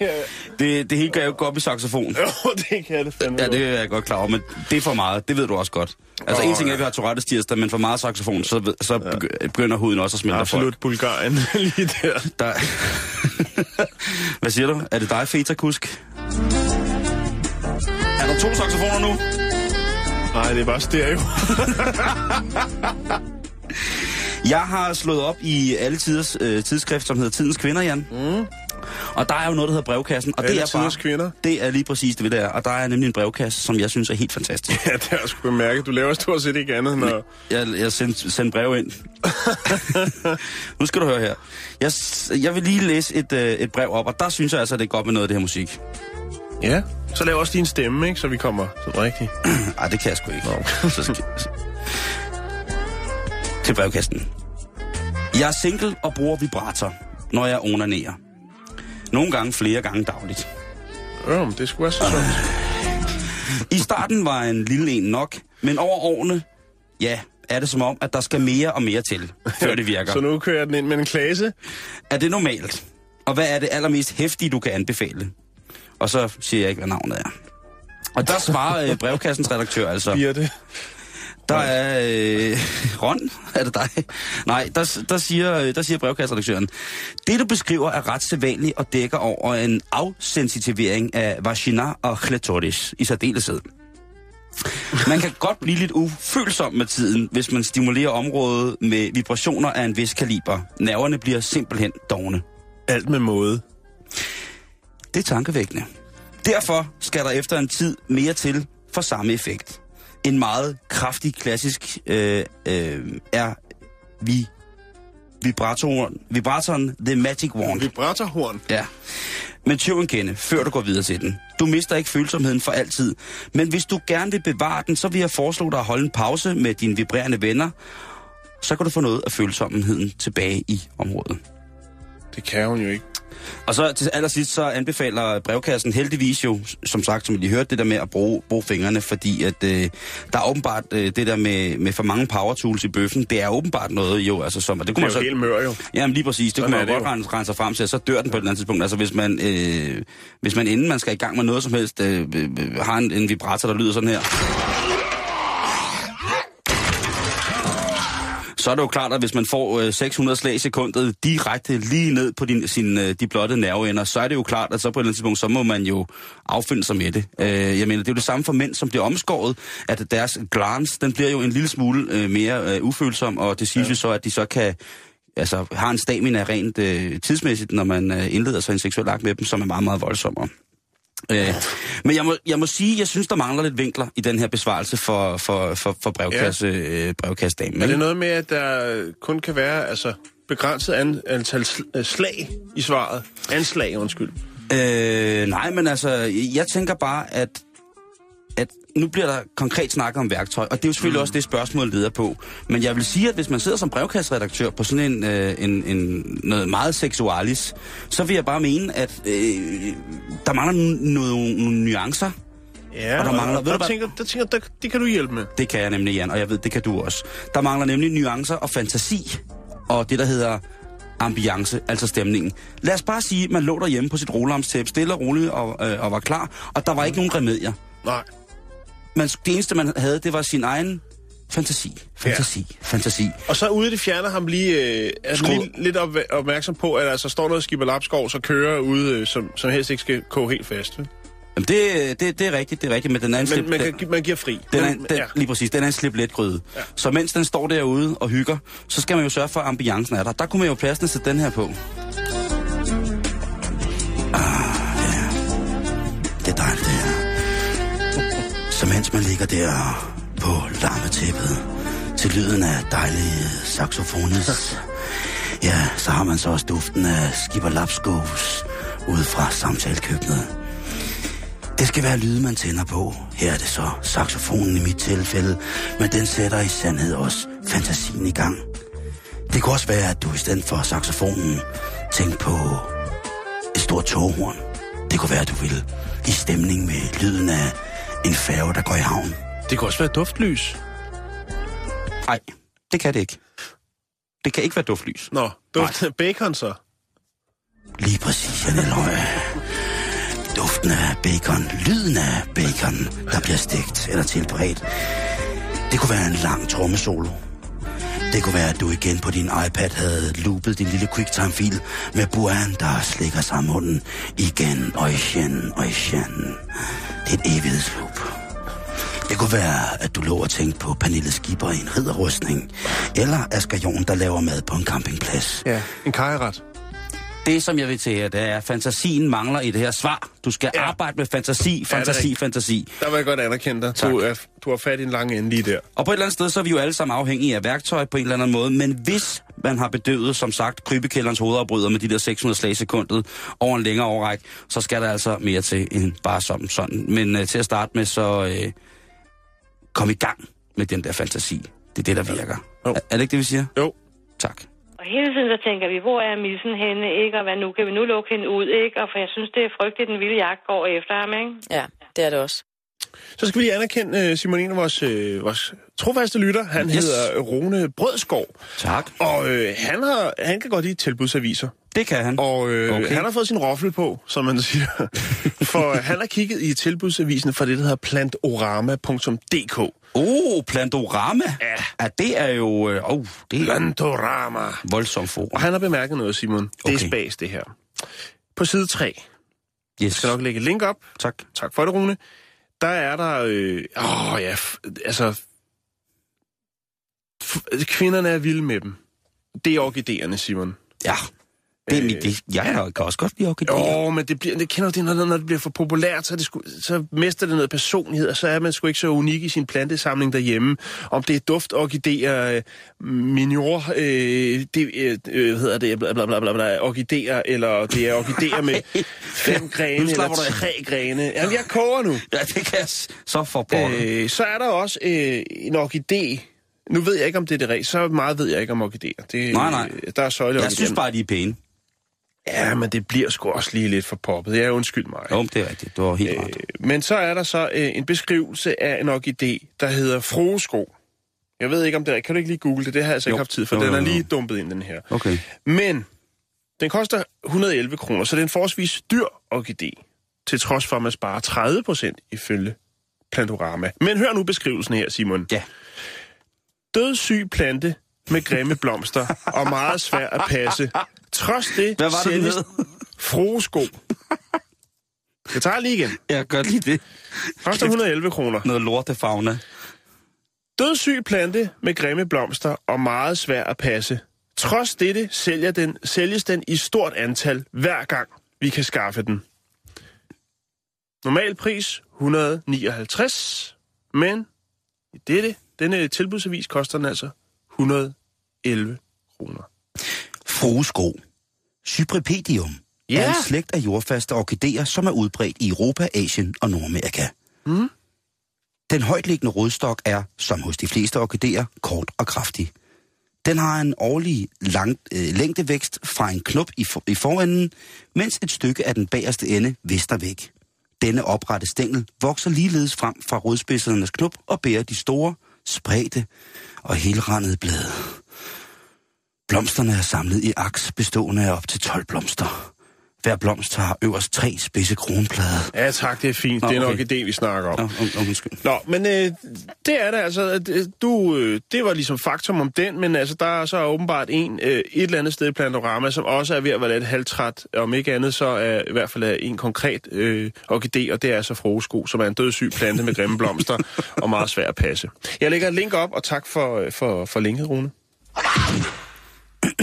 Det, det hele kan jo gå op i saxofon. Jo, det kan det fandme Ja, det er jeg godt klar over, men det er for meget. Det ved du også godt. Altså, Åh, en ting er, at vi har Tourettes tirsdag, men for meget saxofon, så, så begy- begynder huden også at smelte af folk. Absolut Bulgarien lige der. Der... Hvad siger du? Er det dig, Feta-kusk? Er der to saxofoner nu? Nej, det er bare stereo. Jeg har slået op i alle tiders øh, tidsskrift, som hedder Tidens Kvinder, Jan. Mm. Og der er jo noget, der hedder brevkassen. Og Alle det er bare, kvinder. Det er lige præcis det, det er. Og der er nemlig en brevkasse, som jeg synes er helt fantastisk. Ja, det har jeg sgu bemærket. Du laver stort set ikke andet, når... Jeg, jeg sendte send brev ind. nu skal du høre her. Jeg, jeg vil lige læse et, øh, et brev op, og der synes jeg altså, det er godt med noget af det her musik. Ja, så lav også din stemme, ikke? Så vi kommer sådan rigtigt. Nej, det kan jeg sgu ikke. Nå. Så skal... Til brevkasten. Jeg er single og bruger vibrator, når jeg onanerer. Nogle gange flere gange dagligt. Men det skulle være så sundt. I starten var en lille en nok, men over årene, ja, er det som om, at der skal mere og mere til, før det virker. Så nu kører jeg den ind med en klase. Er det normalt? Og hvad er det allermest hæftige, du kan anbefale? Og så siger jeg ikke, hvad navnet er. Og der svarer øh, brevkassens redaktør altså. Birte. Der er... Øh, Ron, er det dig? Nej, der, der, siger, der siger brevkasseredaktøren. Det, du beskriver, er ret sædvanligt og dækker over en afsensitivering af vagina og clitoris i særdeleshed. Man kan godt blive lidt ufølsom med tiden, hvis man stimulerer området med vibrationer af en vis kaliber. Nerverne bliver simpelthen dogne. Alt med måde. Det er tankevækkende. Derfor skal der efter en tid mere til for samme effekt. En meget kraftig klassisk øh, øh, er vi vibratoren, vibratoren The Magic Wand. Vibratorhorn. Ja. Men tøv en kende, før du går videre til den. Du mister ikke følsomheden for altid. Men hvis du gerne vil bevare den, så vil jeg foreslå dig at holde en pause med dine vibrerende venner. Så kan du få noget af følsomheden tilbage i området. Det kan hun jo ikke. Og så til allersidst, så anbefaler brevkassen heldigvis jo, som sagt, som I lige hørte, det der med at bruge, bruge fingrene, fordi at øh, der er åbenbart øh, det der med, med for mange power tools i bøffen, det er åbenbart noget jo, altså som, og det kunne Det er man jo så... helt mør jo. Jamen lige præcis, det Sådan kunne man jo godt rense, rense sig frem til, og så dør den på et eller andet tidspunkt. Altså hvis man, øh, hvis man inden man skal i gang med noget som helst, øh, øh, har en, en vibrator, der lyder sådan her. Så er det jo klart, at hvis man får øh, 600 slag i sekundet direkte lige ned på din, sin, øh, de blotte nerveender, så er det jo klart, at så på et eller andet tidspunkt, så må man jo affinde sig med det. Øh, jeg mener, det er jo det samme for mænd, som bliver omskåret, at deres glans, den bliver jo en lille smule øh, mere øh, ufølsom, og det siges ja. jo så, at de så kan altså, har en stamina rent øh, tidsmæssigt, når man øh, indleder sig en seksuel akt med dem, som er meget, meget voldsommere. Øh, men jeg må, jeg må sige, jeg synes, der mangler lidt vinkler i den her besvarelse for, for, for, for brevkasse, ja. øh, brevkassedamen. Er det noget med, at der kun kan være altså, begrænset an, antal øh, slag i svaret? Anslag, undskyld. Øh, nej, men altså, jeg tænker bare, at, at nu bliver der konkret snakket om værktøj, og det er jo selvfølgelig mm. også det spørgsmål, leder på. Men jeg vil sige, at hvis man sidder som brevkasseredaktør på sådan en, øh, en, en noget meget seksualis, så vil jeg bare mene, at øh, der mangler n- nogle nuancer. Ja, Og der mangler- ved der, du tænker, der tænker, der, det kan du hjælpe med. Det kan jeg nemlig, Jan, og jeg ved, det kan du også. Der mangler nemlig nuancer og fantasi, og det, der hedder ambiance, altså stemningen. Lad os bare sige, at man lå derhjemme på sit rolamstæppe, stille og roligt og, øh, og var klar, og der var ikke nogen remedier. Nej. Men det eneste, man havde, det var sin egen fantasi. Fantasi. Ja. Fantasi. Og så ude det fjerne ham lige, øh, altså Skru- lige lidt op, opmærksom på, at der altså står noget skib lapskov, så kører ude, øh, som, som helst ikke skal koge helt fast. vel? Jamen, det, det, det er rigtigt, det er rigtigt, men den anden Men slip, man, kan, man giver fri. den, er, den, ja. lige præcis, den er en slip let gryde. Ja. Så mens den står derude og hygger, så skal man jo sørge for, at ambiancen er der. Der kunne man jo passende sætte den her på. Ah, mens man ligger der på larmetæppet til lyden af dejlige saxofonis, ja, så har man så også duften af skipper lapskovs ude fra samtalekøkkenet. Det skal være lyde, man tænder på. Her er det så saxofonen i mit tilfælde, men den sætter i sandhed også fantasien i gang. Det kunne også være, at du i stedet for saxofonen tænkte på et stort toghorn. Det kunne være, at du ville i stemning med lyden af en færge, der går i havn. Det kan også være duftlys. Nej, det kan det ikke. Det kan ikke være duftlys. Nå, duft bacon så. Lige præcis, Janne Løje. Duften af bacon, lyden af bacon, der bliver stegt eller tilberedt. Det kunne være en lang trommesolo. Det kunne være, at du igen på din iPad havde loopet din lille QuickTime-fil med Buan, der slikker sig munden igen og igen og igen. Det er et evighedsloop. Det kunne være, at du lå og tænkte på Pernille Skipper i en ridderrustning, eller Asger Jorn, der laver mad på en campingplads. Ja, en kajeret. Det, som jeg vil til her, det er, at fantasien mangler i det her svar. Du skal ja. Ja. arbejde med fantasi, fantasi, rigtigt. fantasi. Der vil jeg godt anerkende dig. Tak. Du, er, du har fat i en lang ende lige der. Og på et eller andet sted, så er vi jo alle sammen afhængige af værktøj på en eller anden måde. Men hvis man har bedøvet, som sagt, krybekælderens hovedafbryder med de der 600 slag i sekundet over en længere overræk, så skal der altså mere til end bare som sådan. Men uh, til at starte med, så uh, kom i gang med den der fantasi. Det er det, der virker. Jo. Er, er det ikke det, vi siger? Jo. Tak. Og hele tiden så tænker vi, hvor er missen henne, ikke? Og hvad nu? Kan vi nu lukke hende ud, ikke? Og for jeg synes, det er frygteligt, den vilde jagt går efter ham, ikke? Ja, det er det også. Så skal vi lige anerkende uh, Simon, en af vores, uh, vores trofaste lytter. Han Yes. hedder Rune Brødskov. Tak. Og uh, han, har, han kan godt lide tilbudsaviser. Det kan han. Og øh, Okay. okay. han har fået sin roffel på, som man siger. For han har kigget i tilbudsavisen for det, der hedder plantorama.dk. Oh, Plantorama. Ja. ja det er jo... Øh, oh, det er Plantorama. voldsomt forum. Og han har bemærket noget, Simon. Det er Okay. spas, det her. På side 3, jeg Yes. skal nok lægge et link op. Tak. Tak for det, Rune. Der er der... Øh, åh ja, f- altså... F- kvinderne er vilde med dem. Det er orkideerne, Simon. Ja. Det er Øh, det, jeg kan også godt lide orkideer. Jo, men det, bliver, det kender du det, når, når det bliver for populært, så, det sku, så mister det noget personlighed, og så er man sgu ikke så unik i sin plantesamling derhjemme. Om det er duftorkideer, øh, minor, øh, det, øh, øh, hvad hedder det, bla bla bla bla, bla orkideer, eller det er orkideer med fem grene eller tre grene. Jamen, jeg koger nu. Ja, det kan jeg så for. Øh, så er der også øh, en orkidé. Nu ved jeg ikke, om det er det rigtige. Så meget ved jeg ikke om orkideer. Det, Nej, nej. Der er søjle jeg synes bare, de er pæne. Ja, men det bliver sgu også lige lidt for poppet. Jeg undskyld mig. Jo, det er rigtigt. Du har helt ret. Øh, men så er der så øh, en beskrivelse af en orkidé, der hedder Froesko. Jeg ved ikke, om det er. Kan du ikke lige google det? Det har jeg altså Jo. ikke haft tid for. Jo, Den er lige dumpet ind, den her. Okay. Men den koster 111 kroner, så det er en forholdsvis dyr orkidé. Til trods for, at man sparer 30 procent ifølge Plantorama. Men hør nu beskrivelsen her, Simon. Ja. Dødssyg plante med grimme blomster og meget svær at passe. Trods det Hvad var sælges hed? Froesko. Jeg tager lige igen. Jeg godt lide det. Koster 111 kroner. Noget lortefauna. Dødssyg plante med grimme blomster og meget svær at passe. Trods dette sælger den, sælges den i stort antal hver gang, vi kan skaffe den. Normal pris 159, men i dette, denne tilbudsavis koster den altså 111 kroner. Fruesko. Cypripedium. Ja. Er en slægt af jordfaste orkideer, som er udbredt i Europa, Asien og Nordamerika. Mm. Den højtliggende rodstok er, som hos de fleste orkideer, kort og kraftig. Den har en årlig lang, øh, længdevækst fra en knop i, for, i forenden, mens et stykke af den bagerste ende vister væk. Denne oprette stængel vokser ligeledes frem fra rodspidsernes knop og bærer de store, spredte og helrandede blade. Blomsterne er samlet i aks bestående af op til 12 blomster. Hver blomst har øverst tre spidse kronplader. Ja tak, det er fint. Nå, det er okay. orkidé, vi snakker om. Nå, um, undskyld. Nå, men øh, det er det altså. at, øh, Du, øh, det var ligesom faktum om den, men altså, der er så åbenbart en øh, et eller andet sted i Plantorama, som også er ved at være lidt halvtræt. Om ikke andet, så er i hvert fald en konkret øh, orkidé, og det er altså froesko, som er en dødssyg plante med grimme blomster og meget svær at passe. Jeg lægger et link op, og tak for, øh, for, for linket, Rune.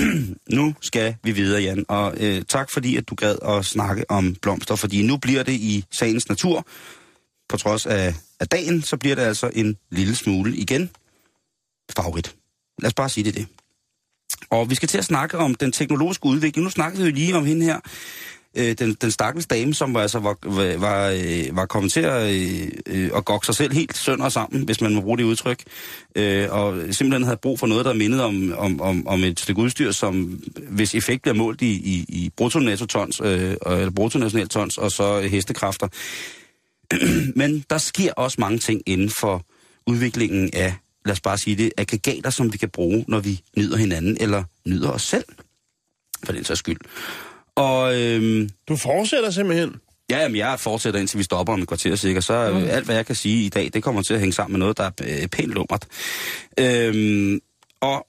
Nu skal vi videre, Jan, og øh, tak fordi, at du gad at snakke om blomster, fordi nu bliver det i sagens natur, på trods af, af dagen, så bliver det altså en lille smule igen favorit. Lad os bare sige det det. Og vi skal til at snakke om den teknologiske udvikling. Nu snakkede vi jo lige om hende her, øh, den, den stakkels dame, som altså var, var, var, øh, var kommet til at, øh, at gokke sig selv helt sønder sammen, hvis man må bruge det udtryk, øh, og simpelthen havde brug for noget, der mindede om, om, om, om et stykke udstyr, som hvis effekt bliver målt i, i, i bruttonationaltons, øh, eller bruttonationaltons, og så hestekræfter. Men der sker også mange ting inden for udviklingen af, lad os bare sige det, aggregater, som vi kan bruge, når vi nyder hinanden, eller nyder os selv, for den sags skyld. Og øhm, Du fortsætter simpelthen. ja, jamen, jeg fortsætter indtil vi stopper om et kvarter sikkert, så øh, alt, hvad jeg kan sige i dag, det kommer til at hænge sammen med noget, der er øh, pænt lummert. Øhm, og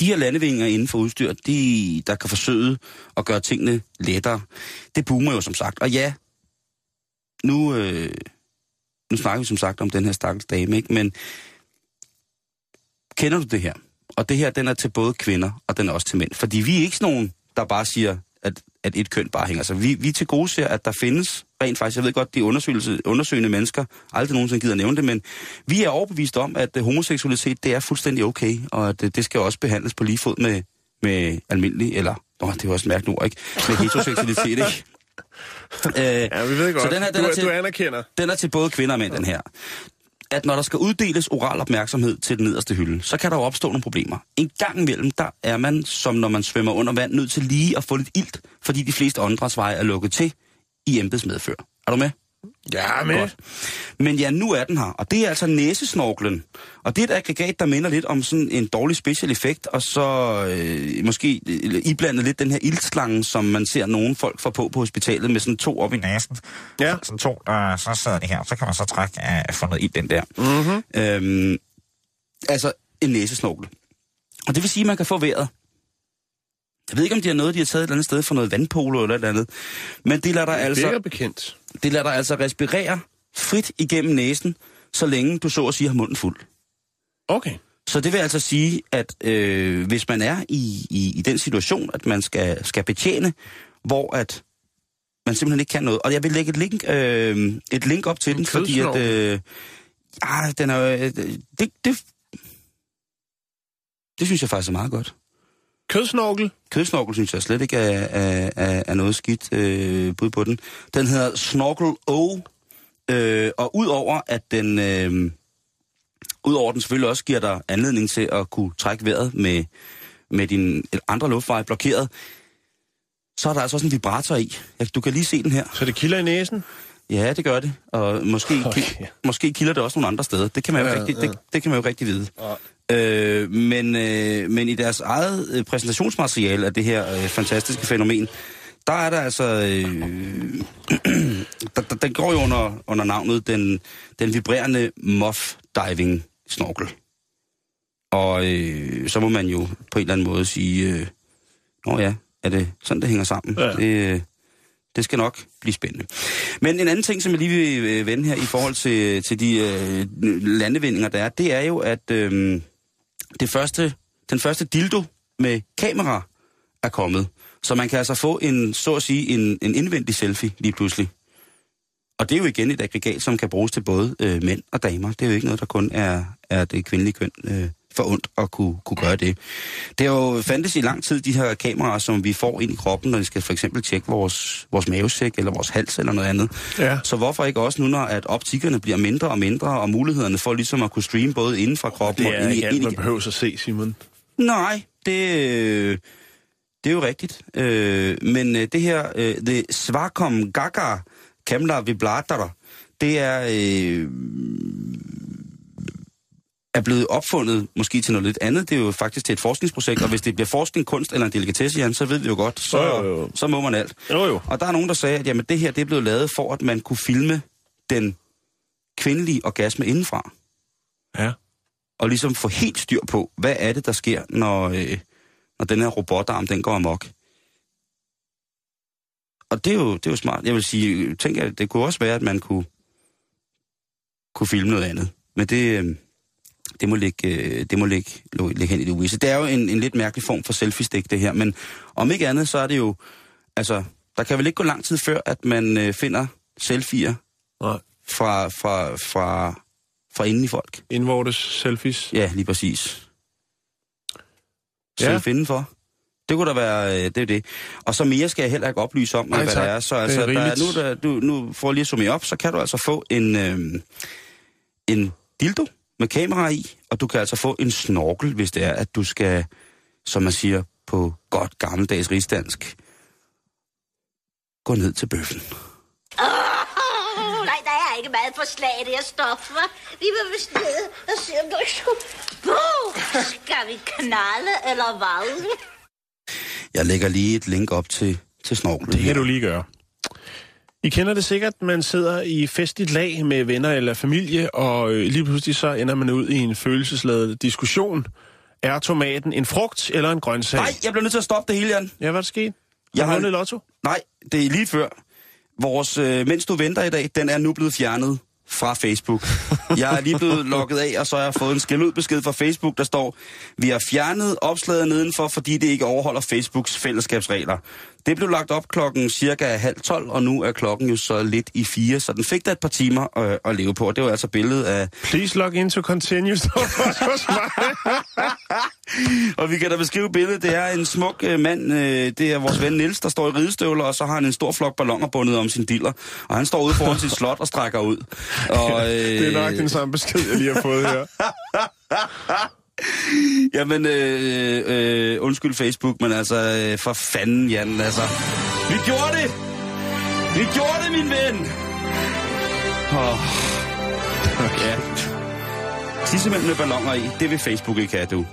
de her landevinger inden for udstyr, de, der kan forsøge at gøre tingene lettere, det boomer jo som sagt. Og ja, nu, øh, nu snakker vi som sagt om den her stakkels dame, ikke? men kender du det her? Og det her, den er til både kvinder, og den er også til mænd. Fordi vi er ikke sådan nogen, der bare siger, at, at et køn bare hænger. Så vi, vi til gode ser, at der findes rent faktisk, jeg ved godt, de undersøgelse, undersøgende mennesker aldrig nogensinde gider nævne det, men vi er overbevist om, at øh, homoseksualitet, det er fuldstændig okay, og at øh, det skal også behandles på lige fod med, med almindelig, eller, åh, det er også mærkeligt ord, ikke? Med heteroseksualitet, ikke? Øh, Ja, vi ved godt. Så den her, den du, er til, du anerkender. den er til både kvinder og mænd, den her. At når der skal uddeles oral opmærksomhed til den nederste hylde, så kan der jo opstå nogle problemer. En gang imellem, der er man, som når man svømmer under vand, nødt til lige at få lidt ilt, fordi de fleste åndedrætsveje er lukket til i embedsmedfør. Er du med? Ja, men... Godt. Men ja, nu er den her, og det er altså næsesnorklen. Og det er et aggregat, der minder lidt om sådan en dårlig special effekt, og så øh, måske øh, iblandet lidt den her ildslange, som man ser nogle folk få på på hospitalet med sådan to op i næsen. Ja. Sådan to, der så sidder det her, så kan man så trække af få noget i den der. Mm-hmm. Øhm, altså en næsesnorkel. Og det vil sige, at man kan få vejret. Jeg ved ikke, om de har noget, de har taget et eller andet sted for noget vandpolo eller et eller andet. Men det lader dig Det altså bekendt. det lader dig altså respirere frit igennem næsen, så længe du så at sige har munden fuld. Okay. Så det vil altså sige, at øh, hvis man er i, i, i den situation, at man skal, skal betjene, hvor at man simpelthen ikke kan noget. Og jeg vil lægge et link, øh, et link op til En den, fordi at... Øh, ah, den er, øh, det, det, det synes jeg faktisk er meget godt. Kødsnorkel. Kødsnorkel synes jeg slet ikke er, er, er, er noget skidt øh, bud på den. Den hedder Snorkel O, øh, og udover at den, øh, udover den selvfølgelig også giver dig anledning til at kunne trække vejret med, med din andre luftveje blokeret, så er der altså også en vibrator i. Du kan lige se den her. Så det kilder i næsen? Ja, det gør det. Og måske, Okay. måske kilder det også nogle andre steder. Det kan man jo, ja, rigtig, ja. Det, det kan man jo rigtig vide. Ja. Øh, men, øh, men i deres eget øh, præsentationsmateriale af det her øh, fantastiske fænomen, der er der altså... Øh, der, der, den går jo under, under navnet den, den vibrerende Muff Diving Snorkel. Og øh, så må man jo på en eller anden måde sige, øh, Nå ja, er det sådan, det hænger sammen? Ja. Det, øh, det skal nok blive spændende. Men en anden ting, som jeg lige vil øh, vende her i forhold til, til de øh, landevindinger, der er, det er jo, at øh, det første, den første dildo med kamera er kommet. Så man kan altså få en, så at sige, en, en indvendig selfie lige pludselig. Og det er jo igen et aggregat, som kan bruges til både øh, mænd og damer. Det er jo ikke noget, der kun er, er det kvindelige køn øh, for ondt at kunne, kunne gøre det. Det har jo fandtes i lang tid, de her kameraer, som vi får ind i kroppen, når vi skal for eksempel tjekke vores, vores mavesæk eller vores hals eller noget andet. Ja. Så hvorfor ikke også nu, når at optikkerne bliver mindre og mindre, og mulighederne for ligesom at kunne streame både inden fra kroppen Det er og ind i... ikke alt, ind i man behøver at se, Simon. Nej, det, øh, det er jo rigtigt. Øh, men øh, det her, øh, det Svakom Gaga Kamla Viblater, det er, øh, er blevet opfundet måske til noget lidt andet. Det er jo faktisk til et forskningsprojekt, og hvis det bliver forskning, kunst eller en delikatesse, Jan, så ved vi jo godt, så, Jo, jo, så må man alt. Jo, jo. Og der er nogen, der sagde, at jamen, det her det er blevet lavet for, at man kunne filme den kvindelige orgasme indenfra Ja. og ligesom få helt styr på, hvad er det, der sker, når, øh, når den her robotarm, den går amok. Og det er, jo, det er jo smart. Jeg vil sige, tænk, at det kunne også være, at man kunne, kunne filme noget andet. Men det, øh, det må ligge, øh, det må ligge, ligge hen i uvisse. Det er jo en, en lidt mærkelig form for selfie-stik, det her. Men om ikke andet, så er det jo... Altså, der kan vel ikke gå lang tid før, at man øh, finder selfier Nej. fra, fra, fra, fra inden i folk. Indvortes selfies. Ja, lige præcis. Ja. Selv finde for. Det kunne da være, øh, det er det. Og så mere skal jeg heller ikke oplyse om, Nej, hvad tak. det er. Så Det er altså, der er, rigeligt. nu, der, du, nu for lige at summe op, så kan du altså få en, øh, en dildo med kamera i, og du kan altså få en snorkel, hvis det er, at du skal, som man siger på godt gammeldags rigsdansk, gå ned til bøffen. Oh, nej, der er ikke meget for slag i det her stof, hva'? Vi vil vist ned og se, om du Buh! Skal vi knalde, eller hvad? Jeg lægger lige et link op til, til snorkelen. Det her. kan du lige gøre. I kender det sikkert, man sidder i festligt lag med venner eller familie, og øh, lige pludselig så ender man ud i en følelsesladet diskussion. Er tomaten en frugt eller en grøntsag? Nej, jeg bliver nødt til at stoppe det hele, Jan. Ja, hvad er der sket? Jeg har vundet lotto. Nej, det er lige før. Vores øh, Mens du venter i dag, den er nu blevet fjernet fra Facebook. Jeg er lige blevet logget af, og så har jeg fået en skæld ud besked fra Facebook, der står, vi har fjernet opslaget nedenfor, fordi det ikke overholder Facebooks fællesskabsregler. Det blev lagt op klokken cirka halv tolv, og nu er klokken jo så lidt i fire, så den fik da et par timer øh, at leve på. Det var altså billedet af... Please log in to continue. står først hos mig. Og vi kan da beskrive billedet. Det er en smuk øh, mand. Øh, det er vores ven Niels, der står i ridestøvler, og så har han en stor flok ballonger bundet om sin diller. Og han står ude foran sit slot og strækker ud. Og, øh, Det er nok den samme besked, jeg lige har fået her. Jamen, øh, øh, undskyld Facebook, men altså, øh, for fanden, Jan, altså. Vi gjorde det! Vi gjorde det, min ven! Oh. Okay. Tissemænd med ballonger i, det vil Facebook ikke have, du.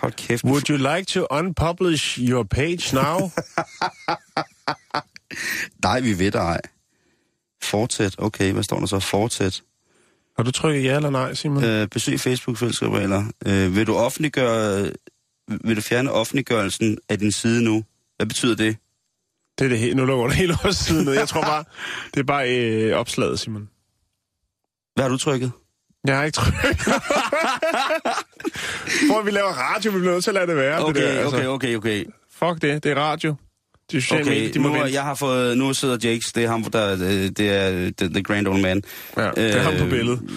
Hold kæft. Would you like to unpublish your page now? Nej, vi ved ej. Fortsæt. Okay, hvad står der så? Fortsæt. Har du trykket ja eller nej, Simon? Øh, besøg Facebook-fællesskaber, eller øh, vil du offentliggøre, vil du fjerne offentliggørelsen af din side nu? Hvad betyder det? Det er det helt, nu lukker det hele års siden ned. Jeg tror bare, det er bare øh, opslaget, Simon. Hvad har du trykket? Jeg har ikke trykket. At vi laver radio, vi bliver nødt til at lade det være. Okay, det der, altså. okay, okay, okay. Fuck det, det er radio. Det er sociale Okay, medier, de må nu, vente. jeg har fået, nu sidder Jakes, det er ham, der, øh, det er the, the grand old man. Ja, det er ham på Øh, billedet.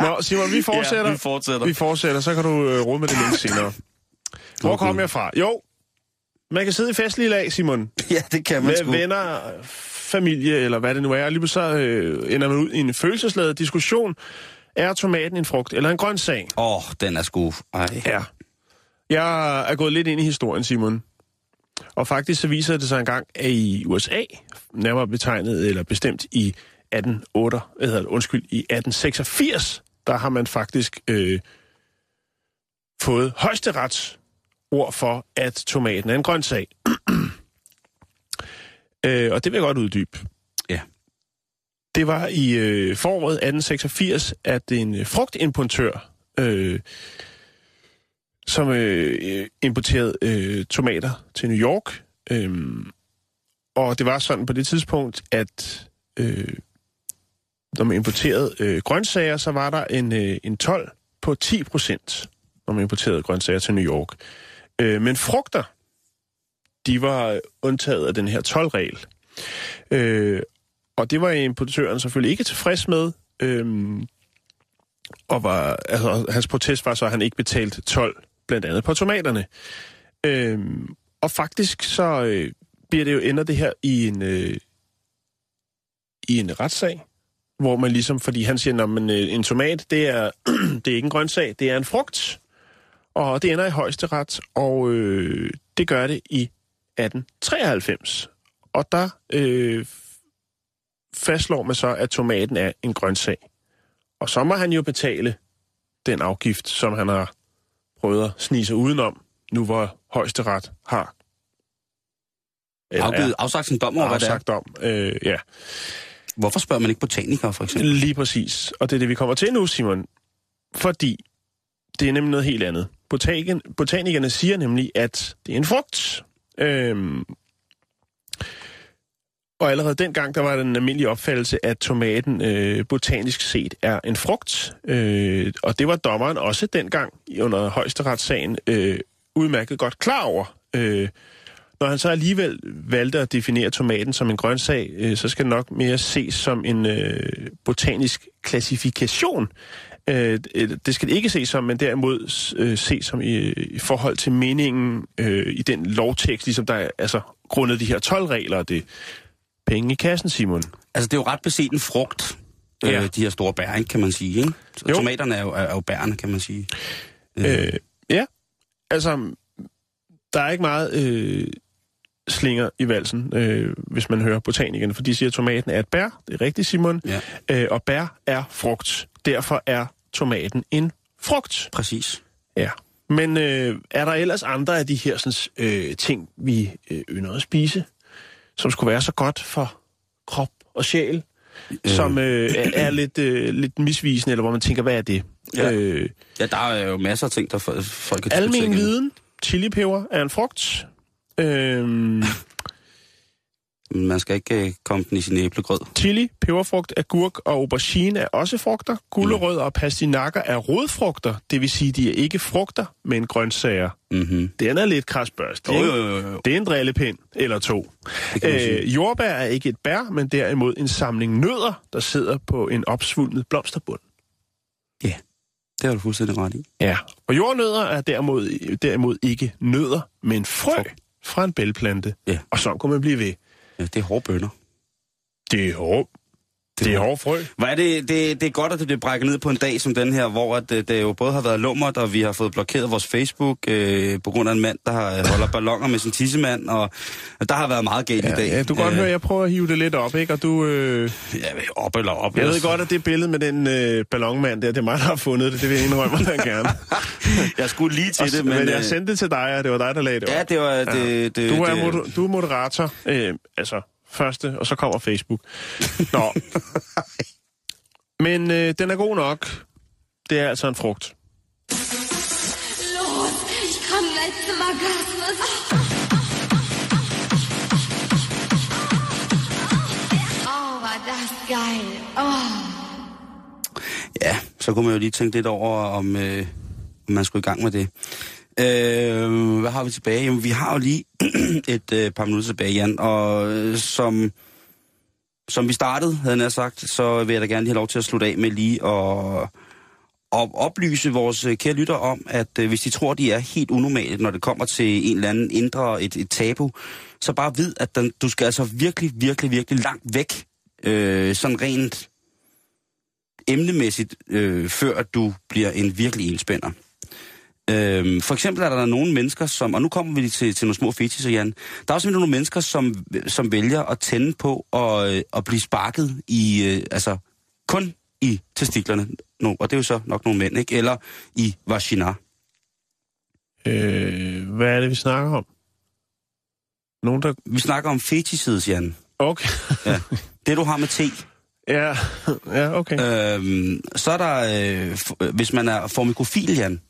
Nå, Simon, vi fortsætter. Ja, vi fortsætter. Vi fortsætter, så kan du øh, rode med det link senere. Hvor Okay. kom jeg fra? Jo, man kan sidde i festlige lag, Simon. ja, det kan man Med sgu. venner, familie, eller hvad det nu er. Og lige så øh, ender man ud i en følelsesladet diskussion. Er tomaten en frugt eller en grøntsag? Åh, oh, den er sgu... Ej. Ja. Jeg er gået lidt ind i historien, Simon. Og faktisk så viser det sig engang, at i USA, nærmere betegnet eller bestemt i 1808, hvad hedder det, undskyld, i 1886, der har man faktisk øh, fået højesterets ord for, at tomaten er en grøntsag. øh, og det vil jeg godt uddybe. Ja. Det var i øh, foråret 1886, at en øh, frugtimportør, øh, som øh, øh, importerede øh, tomater til New York. øh, og det var sådan på det tidspunkt, at øh, når man importerede øh, grøntsager, så var der en, øh, en 12 på 10 procent, når man importerede grøntsager til New York. Øh, men frugter, de var undtaget af den her 12-regel. Øh, og det var importøren selvfølgelig ikke tilfreds med. Øhm, og var, altså, hans protest var så, at han ikke betalte 12, blandt andet på tomaterne. Øhm, og faktisk så øh, bliver det jo ender det her i en, øh, i en retssag, hvor man ligesom, fordi han siger, at øh, en tomat, det er, det er ikke en grøntsag, det er en frugt. Og det ender i højesteret, og øh, det gør det i 1893. Og der øh, fastslår man så, at tomaten er en grøntsag. Og så må han jo betale den afgift, som han har prøvet at snige sig udenom, nu hvor højesteret har Afgivet, afsagt sin dom over, hvad det er. afsagt om. Øh, ja, Hvorfor spørger man ikke botanikere, for eksempel? lige præcis. Og det er det, vi kommer til nu, Simon. Fordi det er nemlig noget helt andet. Botagen, botanikerne siger nemlig, at det er en frugt. Øhm, og allerede dengang, der var den almindelige opfattelse, at tomaten øh, botanisk set er en frugt. Øh, og det var dommeren også dengang under højesteretssagen øh, udmærket godt klar over. Øh, når han så alligevel valgte at definere tomaten som en grøntsag, øh, så skal det nok mere ses som en øh, botanisk klassifikation. Øh, øh det skal det ikke ses som, men derimod øh, ses som i, i forhold til meningen øh, i den lovtekst, ligesom der er altså, grundet de her 12 regler og det penge i kassen, Simon. Altså, det er jo ret beset en frugt, Ja. ja. øh, de her store bær, ikke, kan man sige. Ikke? Så Jo. tomaterne er jo, er, er jo bærne, kan man sige. Øh, ja, altså, der er ikke meget øh, slinger i valsen, øh, hvis man hører botanikerne, for de siger, at tomaten er et bær. Det er rigtigt, Simon. Ja. Øh, og bær er frugt. Derfor er tomaten en frugt. Præcis. Ja. Men øh, er der ellers andre af de her sådan, øh, ting, vi øh, ynder at spise, som skulle være så godt for krop og sjæl, øh. som øh, er, er lidt, øh, lidt misvisende, eller hvor man tænker, hvad er det? Ja. Øh, Ja, der er jo masser af ting, der folk kan Almen viden. Chilipeber er en frugt. Øhm, Men Man skal ikke øh, komme den i sin æblegrød. chili, peberfrugt, agurk og aubergine er også frugter. Gulerødder og pastinakker er rodfrugter, det vil sige, de er ikke frugter, men grøntsager. Mm-hmm. Den er lidt krasbørst, ikke? jo, jo, jo. Det er en drillepind, eller to. Det. Øh, jordbær er ikke et bær, men derimod en samling nødder, der sidder på en opsvulmet blomsterbund. Det har du fuldstændig ret i. Ja. Og jordnødder er derimod, derimod ikke nødder, men frø fra en bælplante. Ja. Og så kunne man blive ved. Ja, det er hårde bønder. Det er hårde det er hård frø. Hvor er det, det, det er godt, at det bliver brækket ned på en dag som den her, hvor at, øh, det jo både har været lummert, og vi har fået blokeret vores Facebook øh, på grund af en mand, der har, øh, holder ballonger med sin tissemand, og der har været meget galt Ja, i dag. ja, du kan godt Øh, høre, jeg prøver at hive det lidt op, ikke? Og du... Øh, Ja, op eller op. jeg ved godt, at det billede med den øh, ballonmand der, det er mig, der har fundet det. Det vil jeg indrømme dig gerne. Jeg skulle lige til Og, det, men, men... jeg øh, sendte det til dig, og det var dig, der lagde det op. Ja, det var... Det, det, Du er, det, du er moderator. Øh, altså, første, og så kommer Facebook. Nå. Men øh, den er god nok. Det er altså en frugt. Ja, så kunne man jo lige tænke lidt over, om, øh, om man skulle i gang med det. Øh, hvad har vi tilbage? Jamen, vi har jo lige et øh, par minutter tilbage, Jan, og øh, som, som vi startede, havde jeg sagt, så vil jeg da gerne lige have lov til at slutte af med lige at, at oplyse vores øh, kære lytter om, at øh, hvis de tror, de er helt unormale, når det kommer til en eller anden indre, et, et tabu, så bare vid, at den, du skal altså virkelig, virkelig, virkelig langt væk, øh, sådan rent emnemæssigt, øh, før at du bliver en virkelig enspænder. Øhm, for eksempel er der nogle mennesker, som, og nu kommer vi til, til nogle små fetisser, Jan. Der er også nogle mennesker, som, som vælger at tænde på og, øh, at blive sparket i, øh, altså kun i testiklerne, no, og det er jo så nok nogle mænd, ikke? Eller i vagina. Øh, hvad er det, vi snakker om? Nogen, der... Vi snakker om fetished, Jan. Okay. Ja. Det, du har med te. ja, ja, okay. Øhm, så er der, øh, hvis man er formikofil, Jan,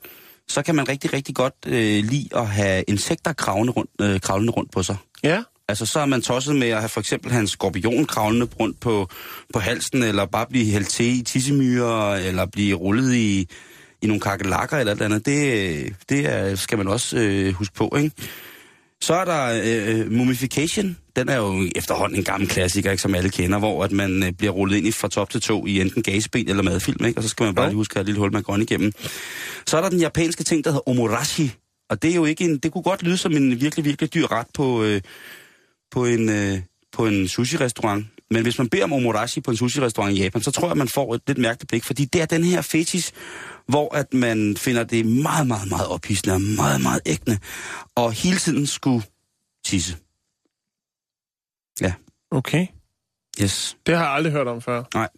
så kan man rigtig, rigtig godt øh, lide at have insekter kravlende rundt, øh, kravlende rundt på sig. Ja, Altså, så er man tosset med at have for eksempel en skorpion kravlende rundt på, på halsen, eller bare blive hældt til i tissemyrer, eller blive rullet i, i nogle kakelakker eller et eller andet. Det, det er, skal man også øh, huske på, ikke? Så er der øh, Mummification. Den er jo efterhånden en gammel klassiker, ikke, som alle kender, hvor at man øh, bliver rullet ind i fra top til to i enten gasben eller madfilm, ikke? og så skal man bare lige huske at have et lille hul, man går ind igennem. Så er der den japanske ting, der hedder omorashi, og det er jo ikke en, det kunne godt lyde som en virkelig, virkelig dyr ret på, øh, på en, øh, på en sushi-restaurant. Men hvis man beder om omorashi på en sushi-restaurant i Japan, så tror jeg, man får et lidt mærkeligt blik, fordi det er den her fetis, hvor at man finder det meget, meget, meget ophidsende og meget, meget ægtende, og hele tiden skulle tisse. okay. Yes. Det har jeg aldrig hørt om før. Nej.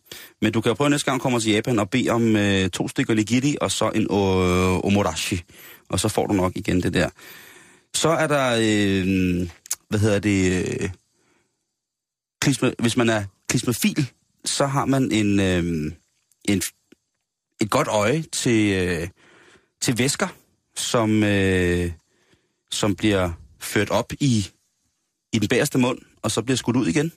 Men du kan jo prøve næste gang, du kommer til Japan og bede om øh, to stykker nigiri og så en øh, omorashi. Og så får du nok igen det der. Så er der, øh, hvad hedder det, øh, klisme, hvis man er klismafil, så har man en, øh, en, et godt øje til, øh, til væsker, som, øh, som bliver ført op i, i den bagerste mund, og så bliver skudt ud igen.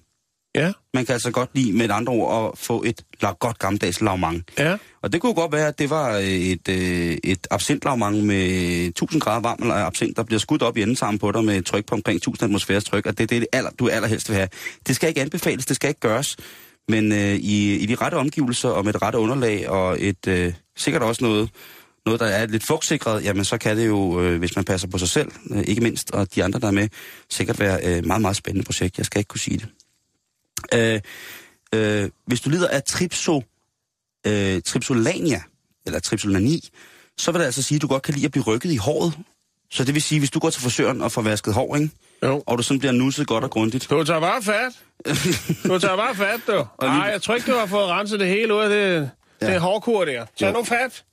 Ja, Man kan altså godt lide med et andre ord at få et la- godt gammeldags lavmang. ja. Og det kunne godt være, at det var et, øh, et absintlavmang med 1000 grader varm eller absint, der bliver skudt op i endetarmen på dig med tryk på omkring 1000 atmosfæres tryk, og det er det, aller, du allerhelst vil have. Det skal ikke anbefales, det skal ikke gøres, men øh, i, i de rette omgivelser og med det rette underlag og et øh, sikkert også noget, noget, der er lidt fugtsikret, jamen så kan det jo, øh, hvis man passer på sig selv, øh, ikke mindst, og de andre, der er med, sikkert være øh, meget, meget spændende projekt. Jeg skal ikke kunne sige det. Øh, øh, hvis du lider af tripso, øh, tripsolania, eller tripsolani, så vil det altså sige, at du godt kan lide at blive rykket i håret. Så det vil sige, hvis du går til frisøren og får vasket hår, ikke? Jo. og du sådan bliver nusset godt og grundigt. Du tager bare fat. Du tager bare fat, du. Nej, jeg tror ikke, du har fået renset det hele ud af det, ja. Det hårdkur der. Tag Jo. nu fat.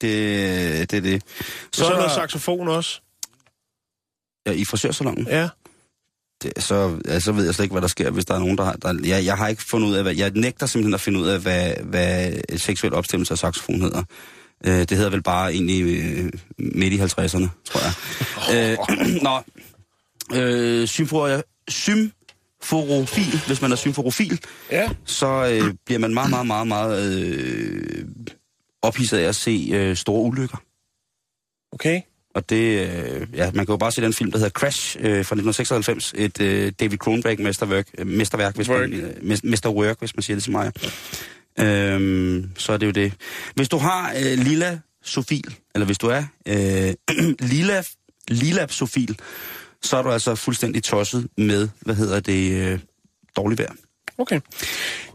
Det, det er det. Så, så er der noget saxofon også. Ja, i frisørsalongen. Ja. Det, så, ja, så ved jeg slet ikke, hvad der sker, hvis der er nogen, der har... Der, jeg, jeg har ikke fundet ud af, hvad... Jeg nægter simpelthen at finde ud af, hvad, hvad seksuel opstemmelse af saxofon hedder. Øh, det hedder vel bare egentlig øh, midt i 50'erne, tror jeg. øh, nå, øh, symfo, symforofil, hvis man er symforofil, Ja. så øh, bliver man meget, meget, meget, meget øh, ophidset af at se øh, store ulykker. Okay. Og det, øh, ja, man kan jo bare se den film, der hedder Crash øh, fra 1996. Et øh, David Cronenberg-mesterværk, øh, mesterværk, hvis Work. man, øh, mes- mesterwork, hvis man siger det til mig. Øhm, så er det jo det. Hvis du har øh, lilla sofil, eller hvis du er øh, lilla, lilla sofil, så er du altså fuldstændig tosset med, hvad hedder det, øh, dårlig vejr. Okay.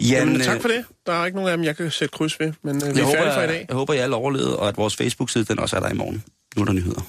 Jan, Jamen, tak øh, for det. Der er ikke nogen af dem, jeg kan sætte kryds ved, men øh, vi Jeg er håber, færdige for i jeg, dag. jeg håber, I alle overlevede, og at vores Facebook-side den også er der i morgen. Nu er der nyheder.